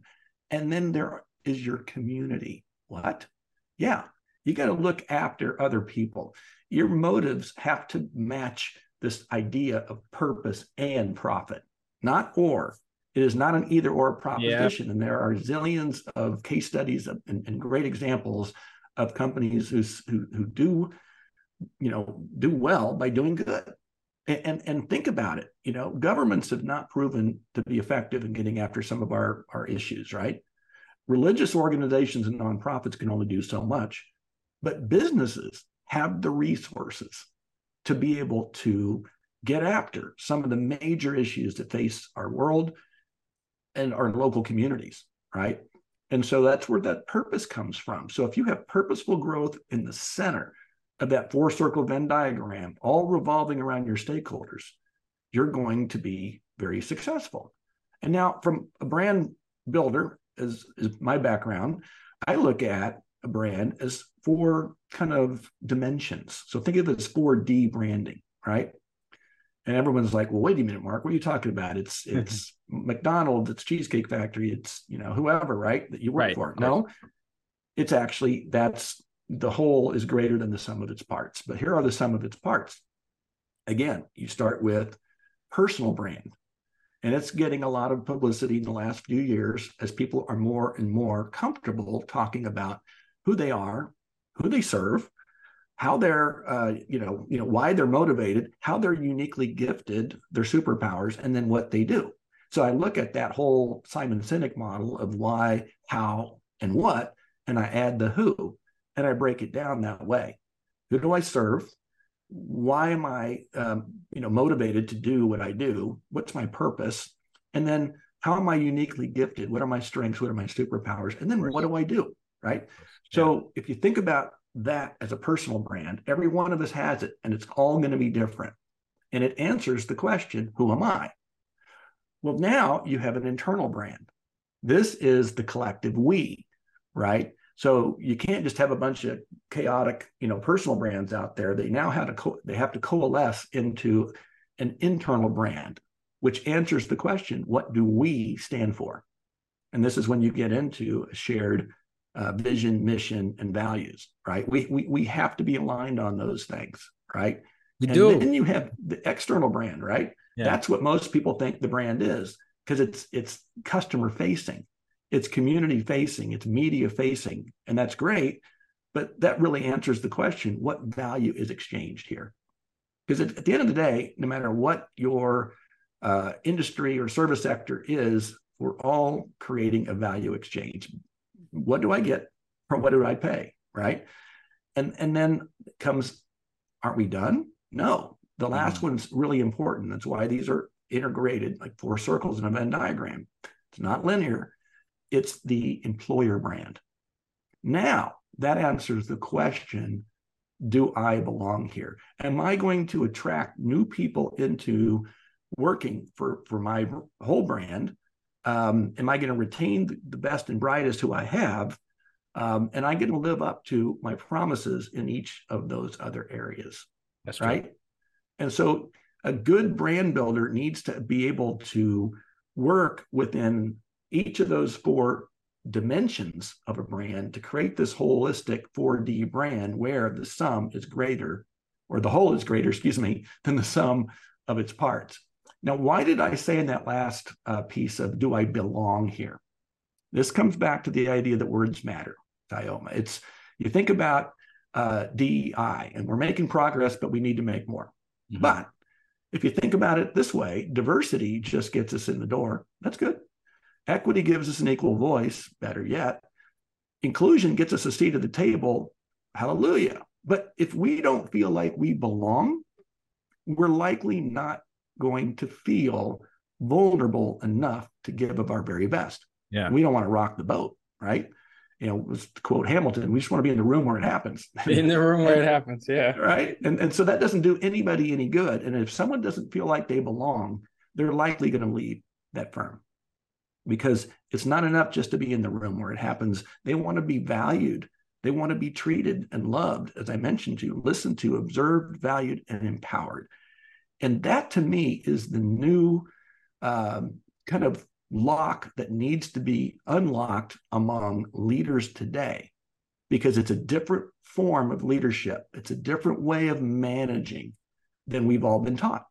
Speaker 3: And then there is your community. What? Yeah, you got to look after other people. Your motives have to match this idea of purpose and profit, not or. It is not an either or proposition. And there are zillions of case studies and, and great examples of companies who, who, who do you know do well by doing good. And, and, and think about it you know governments have not proven to be effective in getting after some of our our issues right? Religious organizations and nonprofits can only do so much but businesses have the resources to be able to get after some of the major issues that face our world and our local communities right? And so that's where that purpose comes from. So if you have purposeful growth in the center of that four circle Venn diagram, all revolving around your stakeholders, you're going to be very successful. And now, from a brand builder, as is my background, I look at a brand as four kind of dimensions. So think of it as 4D branding, right? And everyone's like, well, wait a minute, Mark, what are you talking about? It's it's McDonald's, it's Cheesecake Factory, it's you know, whoever, right? That you work right. for. No, it's actually that's the whole is greater than the sum of its parts. But here are the sum of its parts. Again, you start with personal brand, and it's getting a lot of publicity in the last few years as people are more and more comfortable talking about who they are, who they serve, how they're, uh, you know, you know, why they're motivated, how they're uniquely gifted, their superpowers, and then what they do. So I look at that whole Simon Sinek model of why, how, and what, and I add the who and I break it down that way. Who do I serve? Why am I, um, you know, motivated to do what I do? What's my purpose? And then how am I uniquely gifted? What are my strengths? What are my superpowers? And then what do I do? Right. So if you think about that as a personal brand, every one of us has it, and it's all going to be different. And it answers the question, who am I? Well, now you have an internal brand. This is the collective we, right? So you can't just have a bunch of chaotic, you know, personal brands out there. They now have to co- they have to coalesce into an internal brand, which answers the question: What do we stand for? And this is when you get into a shared uh, vision, mission, and values, right? We, we, we have to be aligned on those things, right?
Speaker 2: You
Speaker 3: and
Speaker 2: do.
Speaker 3: then you have the external brand, right?
Speaker 2: Yeah.
Speaker 3: That's what most people think the brand is because it's it's customer facing, it's community facing, it's media facing, and that's great. But that really answers the question: what value is exchanged here? Because at, at the end of the day, no matter what your uh, industry or service sector is, we're all creating a value exchange. What do I get, or what do I pay, right? And and then comes, aren't we done? No, the last
Speaker 2: Mm-hmm.
Speaker 3: one's really important. That's why these are integrated like four circles in a Venn diagram. It's not linear, it's the employer brand. Now, that answers the question Do I belong here? Am I going to attract new people into working for, for my whole brand? Um, am I going to retain the, best and brightest who I have? Um, and I'm going to live up to my promises in each of those other areas
Speaker 2: That's true.
Speaker 3: right? And so a good brand builder needs to be able to work within each of those four dimensions of a brand to create this holistic 4D brand where the sum is greater, or the whole is greater, excuse me, than the sum of its parts. Now, why did I say in that last uh, piece of do I belong here? This comes back to the idea that words matter, Dioma. It's you think about uh, DEI, and we're making progress, but we need to make more.
Speaker 2: Mhm.
Speaker 3: But if you think about it this way, diversity just gets us in the door. That's good. Equity gives us an equal voice, better yet. Inclusion gets us a seat at the table. Hallelujah. But if we don't feel like we belong, we're likely not going to feel vulnerable enough to give of our very best.
Speaker 2: Yeah.
Speaker 3: We don't want to rock the boat, right? You know, was to quote Hamilton, we just want to be in the room where it happens.
Speaker 4: in the room where it happens. Yeah.
Speaker 3: right and and so that doesn't do anybody any good and if someone doesn't feel like they belong they're likely going to leave that firm because it's not enough just to be in the room where it happens they want to be valued they want to be treated and loved as i mentioned to you listened to observed valued and empowered and that to me is the new um, kind of lock that needs to be unlocked among leaders today because it's a different form of leadership. It's a different way of managing than we've all been taught.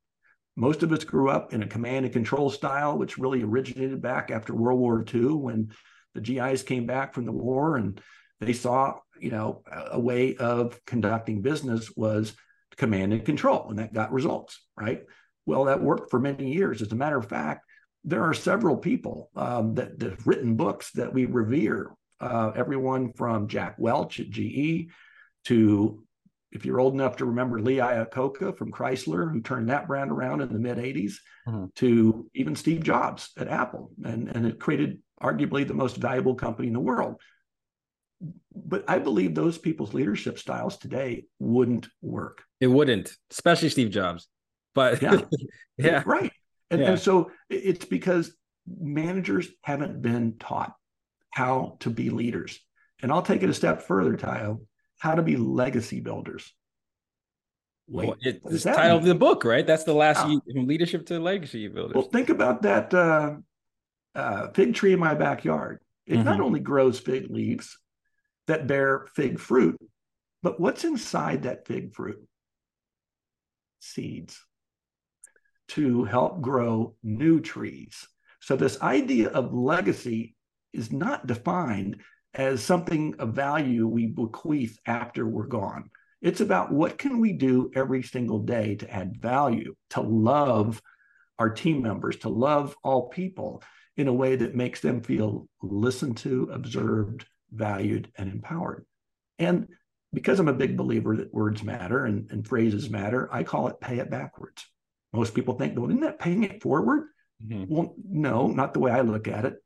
Speaker 3: Most of us grew up in a command and control style, which really originated back after World War II when the GIs came back from the war and they saw, you know, a way of conducting business was command and control, and that got results, right? Well, that worked for many years. As a matter of fact, there are several people um, that, that have written books that we revere uh, everyone from Jack Welch at GE to, if you're old enough to remember Lee Iacocca from Chrysler, who turned that brand around in the mid 80s,
Speaker 2: Mhm.
Speaker 3: to even Steve Jobs at Apple. And, and it created arguably the most valuable company in the world. But I believe those people's leadership styles today wouldn't work.
Speaker 2: It wouldn't, especially Steve Jobs. But
Speaker 3: Yeah.
Speaker 2: yeah.
Speaker 3: Right. And,
Speaker 2: Yeah.
Speaker 3: and so it's because managers haven't been taught how to be leaders. And I'll take it a step further, Tayo, how to be legacy builders. Wait,
Speaker 2: Well, it- it's the title of the book, right? That's the last
Speaker 3: Yeah.
Speaker 2: you, leadership to legacy builders.
Speaker 3: Well, think about that uh, uh, fig tree in my backyard. It not
Speaker 2: Mhm.
Speaker 3: only grows fig leaves that bear fig fruit, but what's inside that fig fruit? Seeds to help grow new trees. So, this idea of legacy is not defined as something of value we bequeath after we're gone. It's about what can we do every single day to add value, to love our team members, to love all people in a way that makes them feel listened to, observed, valued, and empowered. And because I'm a big believer that words matter and, and phrases matter, I call it pay it backwards. Most people think, well, isn't that paying it forward?
Speaker 2: Mhm.
Speaker 3: Well, no, not the way I look at it.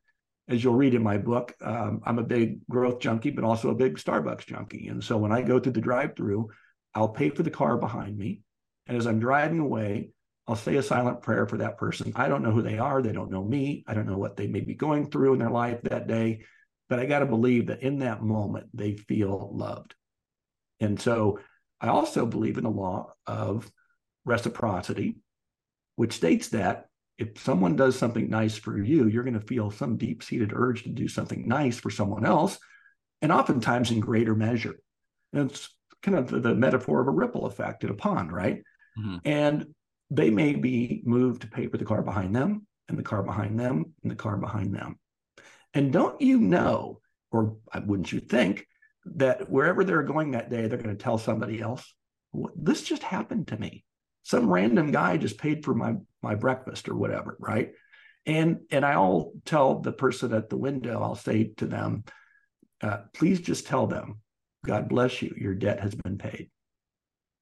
Speaker 3: As you'll read in my book, um, I'm a big growth junkie, but also a big Starbucks junkie. And so when I go through the drive through, I'll pay for the car behind me. And as I'm driving away, I'll say a silent prayer for that person. I don't know who they are. They don't know me. I don't know what they may be going through in their life that day. But I got to believe that in that moment, they feel loved. And so I also believe in the law of reciprocity, which states that if someone does something nice for you, you're going to feel some deep seated urge to do something nice for someone else, and oftentimes in greater measure. And it's kind of the, the metaphor of a ripple effect in a pond, right? Mm-hmm. And they may be moved to pay for the car behind them, and the car behind them, and the car behind them. And don't you know, or wouldn't you think, that wherever they're going that day, they're going to tell somebody else, this just happened to me. Some random guy just paid for my my breakfast or whatever, right? And and I'll tell the person at the window, I'll say to them, uh, please just tell them, God bless you, your debt has been paid.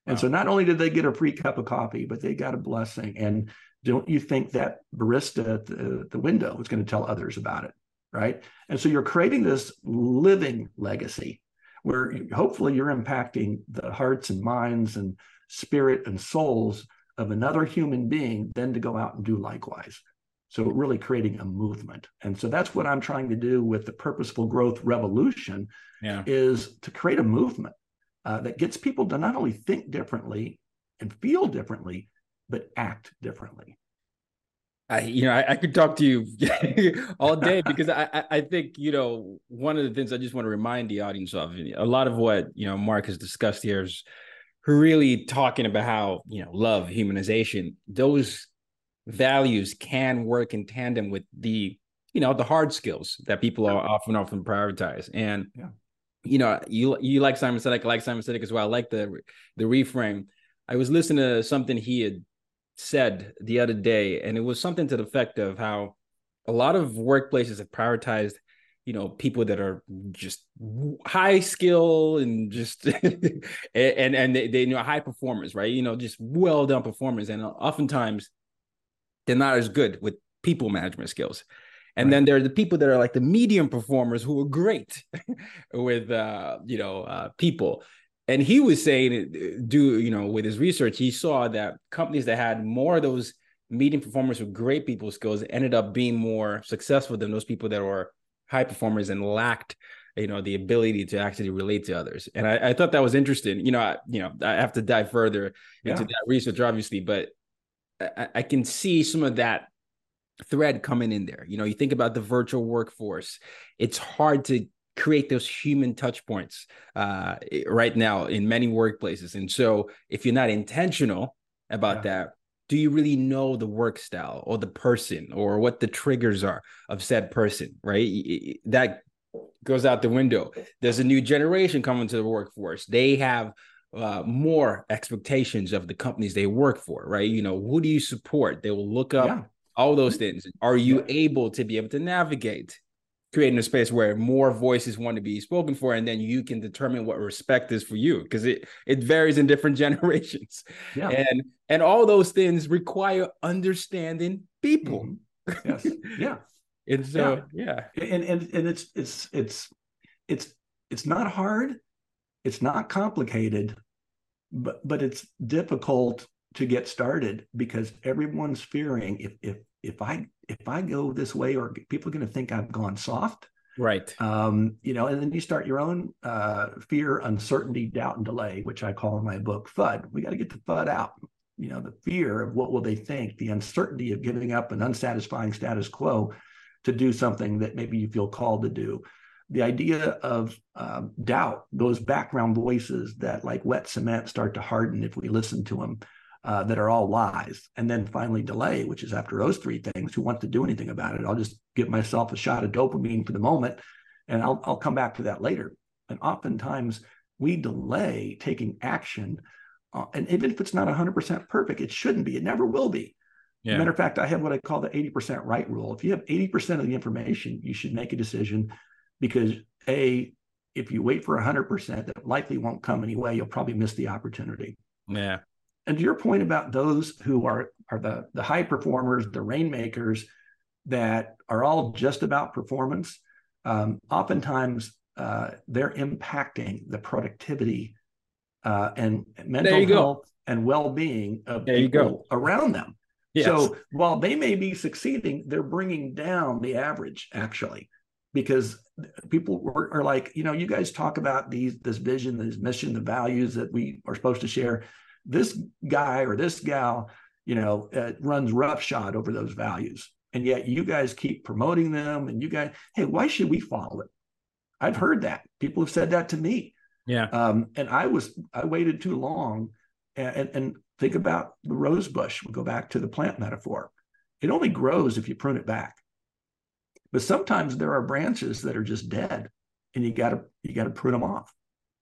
Speaker 3: And wow. so not only did they get a free cup of coffee, but they got a blessing. And don't you think that barista at the, the window is going to tell others about it? Right. And so you're creating this living legacy where hopefully you're impacting the hearts and minds and spirit and souls of another human being, then to go out and do likewise. So really creating a movement. And so that's what I'm trying to do with the purposeful growth revolution yeah. is to create a movement uh, that gets people to not only think differently and feel differently, but act differently.
Speaker 2: I, you know, I, I could talk to you all day because I, I think, you know, one of the things I just want to remind the audience of a lot of what, you know, Mark has discussed here is really talking about how, you know, love, humanization, those values can work in tandem with the, you know, the hard skills that people are often, often prioritize. And, yeah. you know, you, you like Simon Sinek, I like Simon Sinek as well. I like the, the reframe. I was listening to something he had said the other day, and it was something to the effect of how a lot of workplaces have prioritized, you know, people that are just high skill and just and and they, they you know high performers, right? You know, just well done performers, and oftentimes they're not as good with people management skills. And right. then there are the people that are like the medium performers who are great with uh, you know uh, people and he was saying do you know with his research he saw that companies that had more of those medium performers with great people skills ended up being more successful than those people that were high performers and lacked you know the ability to actually relate to others and i, I thought that was interesting you know I, you know i have to dive further yeah. into that research obviously but I, I can see some of that thread coming in there you know you think about the virtual workforce it's hard to create those human touch points uh, right now in many workplaces. And so if you're not intentional about yeah. that, do you really know the work style or the person or what the triggers are of said person, right? That goes out the window. There's a new generation coming to the workforce. They have uh, more expectations of the companies they work for, right? You know, who do you support? They will look up yeah. all those things. Are you yeah. able to be able to navigate creating a space where more voices want to be spoken for and then you can determine what respect is for you because it it varies in different generations yeah. and and all those things require understanding people
Speaker 3: mm-hmm. yes yeah
Speaker 2: and so yeah.
Speaker 3: yeah and and and it's it's it's it's it's not hard it's not complicated but but it's difficult to get started because everyone's fearing if if if I if I go this way, or people are going to think I've gone soft,
Speaker 2: right?
Speaker 3: Um, you know, and then you start your own uh, fear, uncertainty, doubt, and delay, which I call in my book FUD. We got to get the FUD out. You know, the fear of what will they think, the uncertainty of giving up an unsatisfying status quo to do something that maybe you feel called to do. The idea of um, doubt, those background voices that, like wet cement, start to harden if we listen to them uh, that are all lies. And then finally, delay, which is after those three things, who want to do anything about it? I'll just give myself a shot of dopamine for the moment, and I'll, I'll come back to that later. And oftentimes, we delay taking action. Uh, and even if it's not 100% perfect, it shouldn't be. It never will be. Yeah. Matter of fact, I have what I call the 80% right rule. If you have 80% of the information, you should make a decision because A, if you wait for 100%, that likely won't come anyway. You'll probably miss the opportunity.
Speaker 2: Yeah
Speaker 3: and to your point about those who are are the the high performers, the rainmakers that are all just about performance, um, oftentimes uh, they're impacting the productivity uh, and mental health go. and well-being of their people around them. Yes. So while they may be succeeding, they're bringing down the average actually, because people are, are like, you know, you guys talk about these this vision, this mission, the values that we are supposed to share this guy or this gal you know, uh, runs roughshod over those values. And yet you guys keep promoting them and you guys, hey, why should we follow it? I've heard that. People have said that to me.
Speaker 2: Yeah.
Speaker 3: Um, and I was, I waited too long. And, and think about the rose bush. We'll go back to the plant metaphor. It only grows if you prune it back. But sometimes there are branches that are just dead and you got to, you got to prune them off.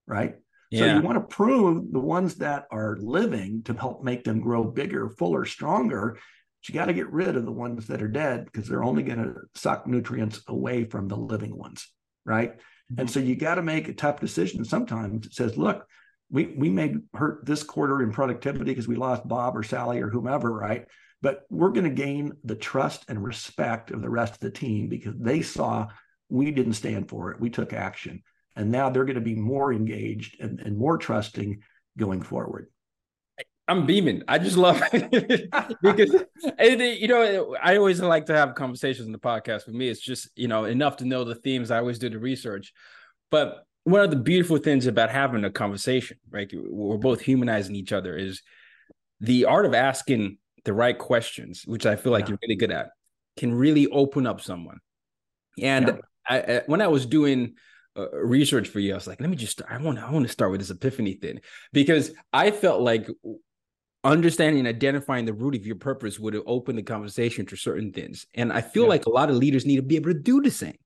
Speaker 3: Right. So
Speaker 2: Yeah.
Speaker 3: you want to prune the ones that are living to help make them grow bigger, fuller, stronger. But you got to get rid of the ones that are dead because they're only going to suck nutrients away from the living ones, right? And mm-hmm. so you got to make a tough decision. Sometimes it says, look, we we may hurt this quarter in productivity because we lost Bob or Sally or whomever, right? But we're going to gain the trust and respect of the rest of the team because they saw we didn't stand for it. We took action. And now they're going to be more engaged and, and more trusting going forward.
Speaker 2: I'm beaming. I just love it because you know I always like to have conversations in the podcast. For me, it's just you know enough to know the themes. I always do the research, but one of the beautiful things about having a conversation, right? We're both humanizing each other. Is the art of asking the right questions, which I feel like
Speaker 3: Yeah.
Speaker 2: you're really good at, can really open up someone. And
Speaker 3: Yeah.
Speaker 2: I, I, when I was doing uh, research for you, I was like, let me just. I want. I want to start with this epiphany thing because I felt like understanding and identifying the root of your purpose would open the conversation to certain things. And I feel
Speaker 3: Yeah.
Speaker 2: like a lot of leaders need to be able to do the same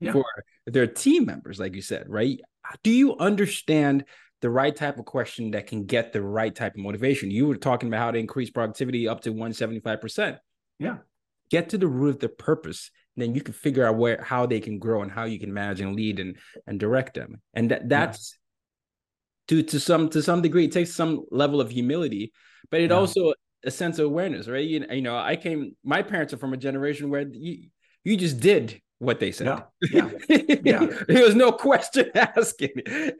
Speaker 3: Yeah.
Speaker 2: for their team members, like you said, right? Do you understand the right type of question that can get the right type of motivation? You were talking about how to increase productivity up to 175%.
Speaker 3: Yeah.
Speaker 2: Get to the root of the purpose. Then you can figure out where how they can grow and how you can manage and lead and and direct them. And that that's to to some to some degree it takes some level of humility but it
Speaker 3: Yeah.
Speaker 2: also a sense of awareness right you, you know i came my parents are from a generation where you you just did what they said
Speaker 3: Yeah. Yeah. Yeah.
Speaker 2: there was no question asking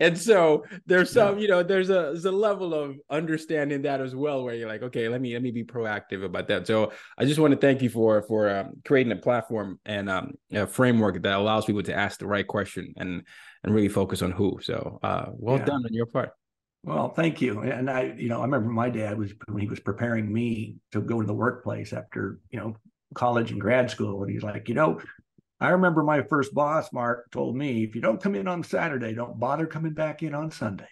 Speaker 2: and so there's some you know there's a there's a level of understanding that as well where you're like okay let me let me be proactive about that so i just want to thank you for for um, creating a platform and um, a framework that allows people to ask the right question and and really focus on who so uh well
Speaker 3: Yeah.
Speaker 2: done on your part
Speaker 3: Well, thank you. And I, you know, I remember my dad was when he was preparing me to go to the workplace after, you know, college and grad school. And he's like, you know, I remember my first boss, Mark, told me, if you don't come in on Saturday, don't bother coming back in on Sunday.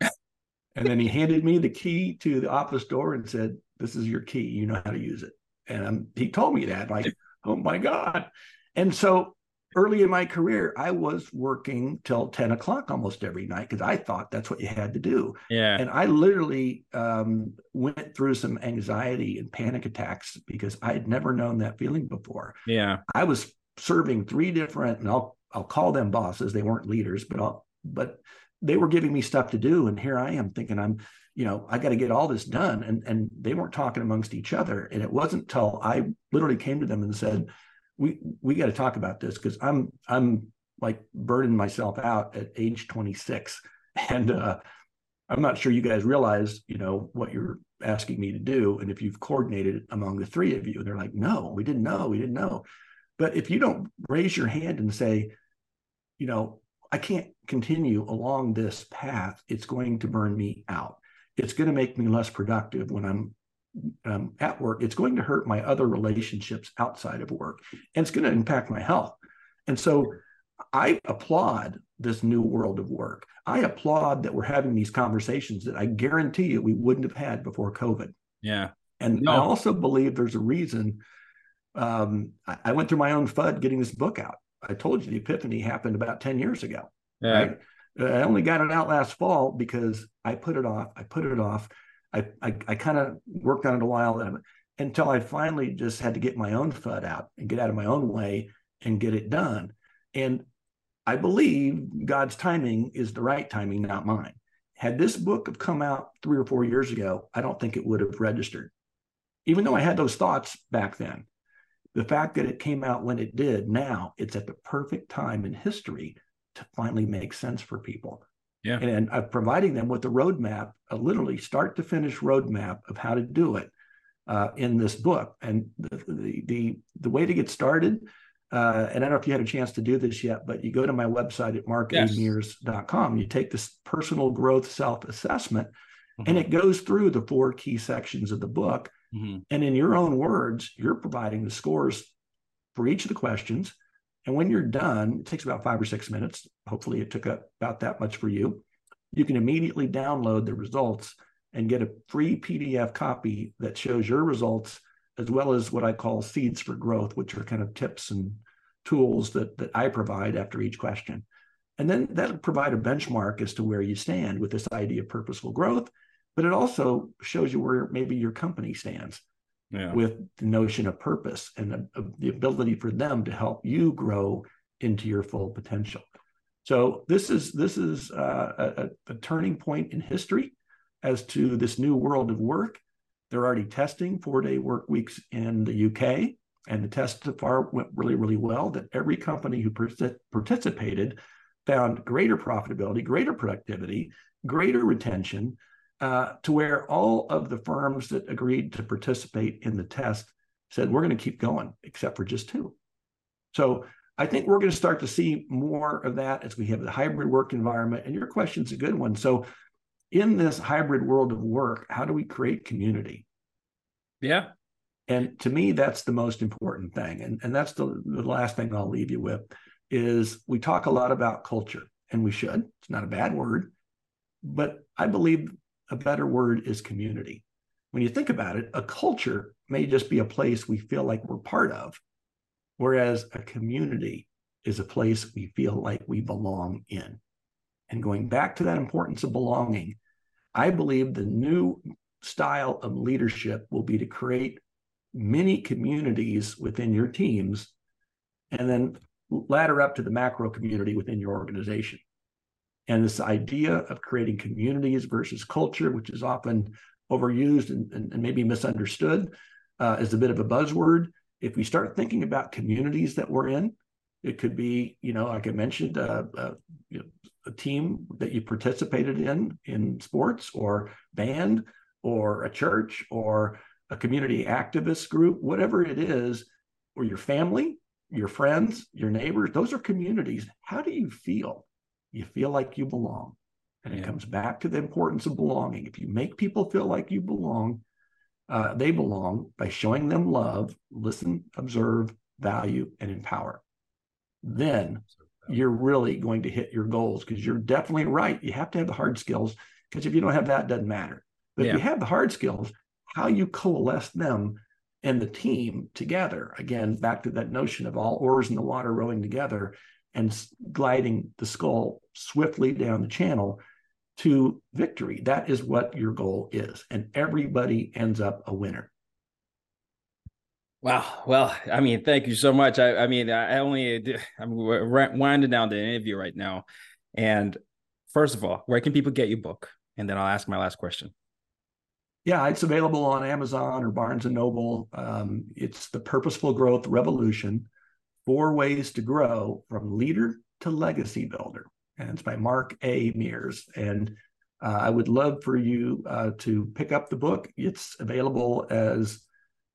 Speaker 3: and then he handed me the key to the office door and said, This is your key. You know how to use it. And um, he told me that, like, oh my God. And so early in my career, I was working till 10 o'clock almost every night because I thought that's what you had to do.
Speaker 2: yeah
Speaker 3: And I literally um, went through some anxiety and panic attacks because I had never known that feeling before.
Speaker 2: yeah
Speaker 3: I was serving three different, and I'll I'll call them bosses. They weren't leaders, but I'll, but they were giving me stuff to do, and here I am thinking I'm, you know, I got to get all this done, and and they weren't talking amongst each other. And it wasn't till I literally came to them and said, we we got to talk about this because I'm I'm like burning myself out at age 26, and uh, I'm not sure you guys realize, you know, what you're asking me to do, and if you've coordinated among the three of you. And They're like, no, we didn't know, we didn't know. But if you don't raise your hand and say, you know, I can't continue along this path, it's going to burn me out. It's going to make me less productive when I'm um, at work. It's going to hurt my other relationships outside of work, and it's going to impact my health. And so I applaud this new world of work. I applaud that we're having these conversations that I guarantee you we wouldn't have had before COVID.
Speaker 2: yeah
Speaker 3: And
Speaker 2: No.
Speaker 3: I also believe there's a reason. Um, I, I went through my own FUD getting this book out. I told you the epiphany happened about 10 years ago.
Speaker 2: yeah
Speaker 3: Right. I only got it out last fall because I put it off. I put it off. I I, I kind of worked on it a while and- until I finally just had to get my own FUD out and get out of my own way and get it done. And I believe God's timing is the right timing, not mine. Had this book have come out three or four years ago, I don't think it would have registered. Even though I had those thoughts back then, the fact that it came out when it did now, it's at the perfect time in history to finally make sense for people.
Speaker 2: Yeah.
Speaker 3: And I'm providing them with a roadmap, a literally start to finish roadmap of how to do it uh, in this book. And the, the, the, the way to get started, uh, and I don't know if you had a chance to do this yet, but you go to my website at
Speaker 2: Yes.
Speaker 3: markamears.com. You take this personal growth self assessment, Mm-hmm. And it goes through the four key sections of the book. Mm-hmm. And in your own words, you're providing the scores for each of the questions. And when you're done, it takes about five or six minutes. Hopefully, it took about that much for you. You can immediately download the results and get a free PDF copy that shows your results, as well as what I call seeds for growth, which are kind of tips and tools that, that I provide after each question. And then that'll provide a benchmark as to where you stand with this idea of purposeful growth. But it also shows you where maybe your company stands yeah. with the notion of purpose and the, of the ability for them to help you grow into your full potential. So this is this is uh, a, a turning point in history as to this new world of work. They're already testing four day work weeks in the UK, and the test so far went really, really well. That every company who participated found greater profitability, greater productivity, greater retention, uh, to where all of the firms that agreed to participate in the test said, we're going to keep going, except for just two. So I think we're going to start to see more of that as we have the hybrid work environment. And your question's a good one. So, in this hybrid world of work, how do we create community?
Speaker 2: Yeah.
Speaker 3: And to me, that's the most important thing. And, and that's the, the last thing I'll leave you with is we talk a lot about culture, and we should. It's not a bad word. But I believe a better word is community. When you think about it, a culture may just be a place we feel like we're part of, whereas a community is a place we feel like we belong in. And going back to that importance of belonging, I believe the new style of leadership will be to create many communities within your teams and then ladder up to the macro community within your organization. And this idea of creating communities versus culture, which is often overused and, and, and maybe misunderstood, uh, is a bit of a buzzword. If we start thinking about communities that we're in, it could be, you know, like I mentioned, uh, uh, you know, a team that you participated in in sports or band or a church or a community activist group, whatever it is, or your family, your friends, your neighbors, those are communities. How do you feel? You feel like you belong. And yeah. it comes back to the importance of belonging. If you make people feel like you belong, uh, they belong by showing them love, listen, observe, value, and empower. Then you're really going to hit your goals because you're definitely right. You have to have the hard skills because if you don't have that, it doesn't matter. But yeah. if you have the hard skills, how you coalesce them and the team together, again, back to that notion of all oars in the water rowing together, and gliding the scull swiftly down the channel to victory. That is what your goal is. And everybody ends up a winner.
Speaker 2: Wow. Well, I mean, thank you so much. I, I mean, I only, I'm winding down the interview right now. And first of all, where can people get your book? And then I'll ask my last question.
Speaker 3: Yeah, it's available on Amazon or Barnes and Noble. Um, it's the Purposeful Growth Revolution Four Ways to Grow from Leader to Legacy Builder. And it's by Mark A. Mears. And uh, I would love for you uh, to pick up the book. It's available as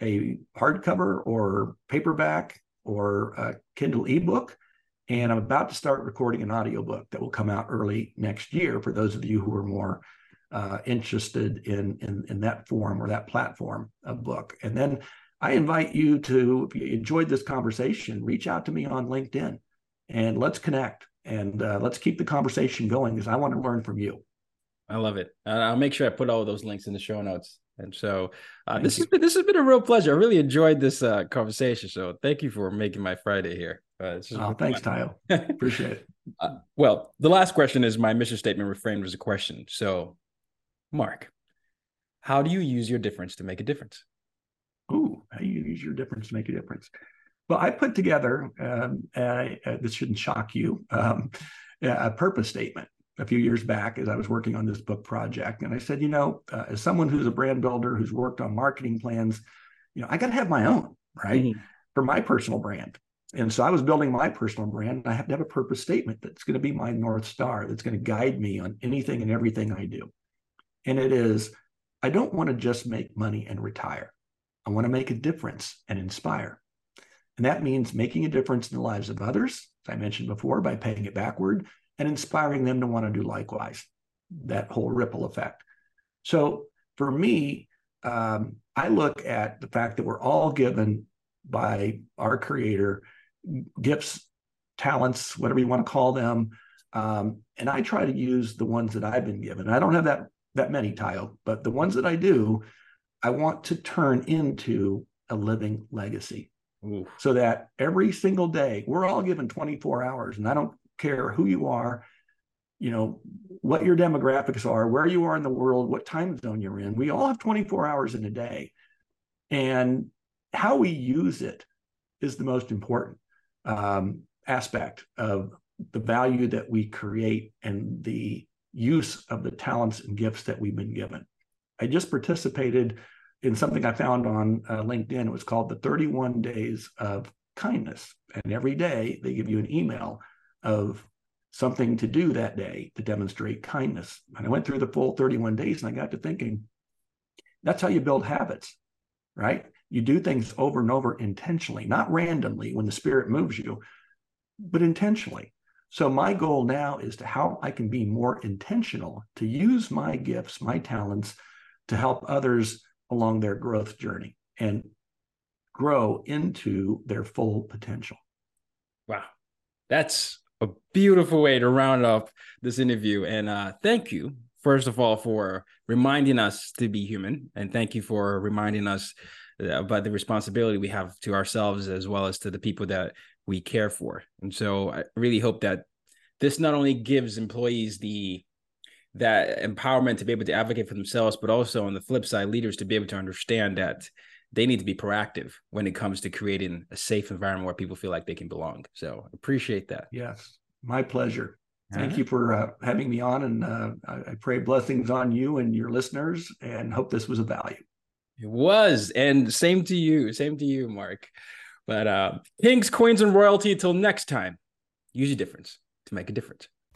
Speaker 3: a hardcover or paperback or a Kindle ebook. And I'm about to start recording an audiobook that will come out early next year for those of you who are more uh, interested in, in, in that form or that platform of book. And then I invite you to, if you enjoyed this conversation, reach out to me on LinkedIn and let's connect and uh, let's keep the conversation going because I want to learn from you.
Speaker 2: I love it. Uh, I'll make sure I put all those links in the show notes. And so uh, this you. has been this has been a real pleasure. I really enjoyed this uh, conversation. So thank you for making my Friday here.
Speaker 3: Uh, oh, thanks, Tayo. Appreciate it.
Speaker 2: Uh, well, the last question is my mission statement reframed as a question. So, Mark, how do you use your difference to make a difference?
Speaker 3: Ooh, how you use your difference to make a difference. Well, I put together, um, this shouldn't shock you, um, a purpose statement a few years back as I was working on this book project. And I said, you know, uh, as someone who's a brand builder who's worked on marketing plans, you know, I got to have my own, right? Mm-hmm. For my personal brand. And so I was building my personal brand. I have to have a purpose statement that's going to be my North Star, that's going to guide me on anything and everything I do. And it is I don't want to just make money and retire. I want to make a difference and inspire. And that means making a difference in the lives of others, as I mentioned before, by paying it backward and inspiring them to want to do likewise. That whole ripple effect. So for me, um, I look at the fact that we're all given by our Creator gifts, talents, whatever you want to call them, um, and I try to use the ones that I've been given. I don't have that that many, Tayo, but the ones that I do, I want to turn into a living legacy. Ooh. So that every single day, we're all given 24 hours, and I don't care who you are, you know, what your demographics are, where you are in the world, what time zone you're in. We all have 24 hours in a day. And how we use it is the most important um, aspect of the value that we create and the use of the talents and gifts that we've been given. I just participated in something I found on uh, LinkedIn. It was called the 31 Days of Kindness. And every day they give you an email of something to do that day to demonstrate kindness. And I went through the full 31 days and I got to thinking, that's how you build habits, right? You do things over and over intentionally, not randomly when the spirit moves you, but intentionally. So my goal now is to how I can be more intentional to use my gifts, my talents to help others along their growth journey and grow into their full potential.
Speaker 2: Wow. That's a beautiful way to round up this interview. And uh, thank you, first of all, for reminding us to be human. And thank you for reminding us about the responsibility we have to ourselves as well as to the people that we care for. And so I really hope that this not only gives employees the that empowerment to be able to advocate for themselves, but also on the flip side, leaders to be able to understand that they need to be proactive when it comes to creating a safe environment where people feel like they can belong. So appreciate that.
Speaker 3: Yes, my pleasure. Thank you for uh, having me on, and uh, I, I pray blessings on you and your listeners, and hope this was a value.
Speaker 2: It was, and same to you, same to you, Mark. But uh, kings, queens, and royalty. Until next time, use your difference to make a difference.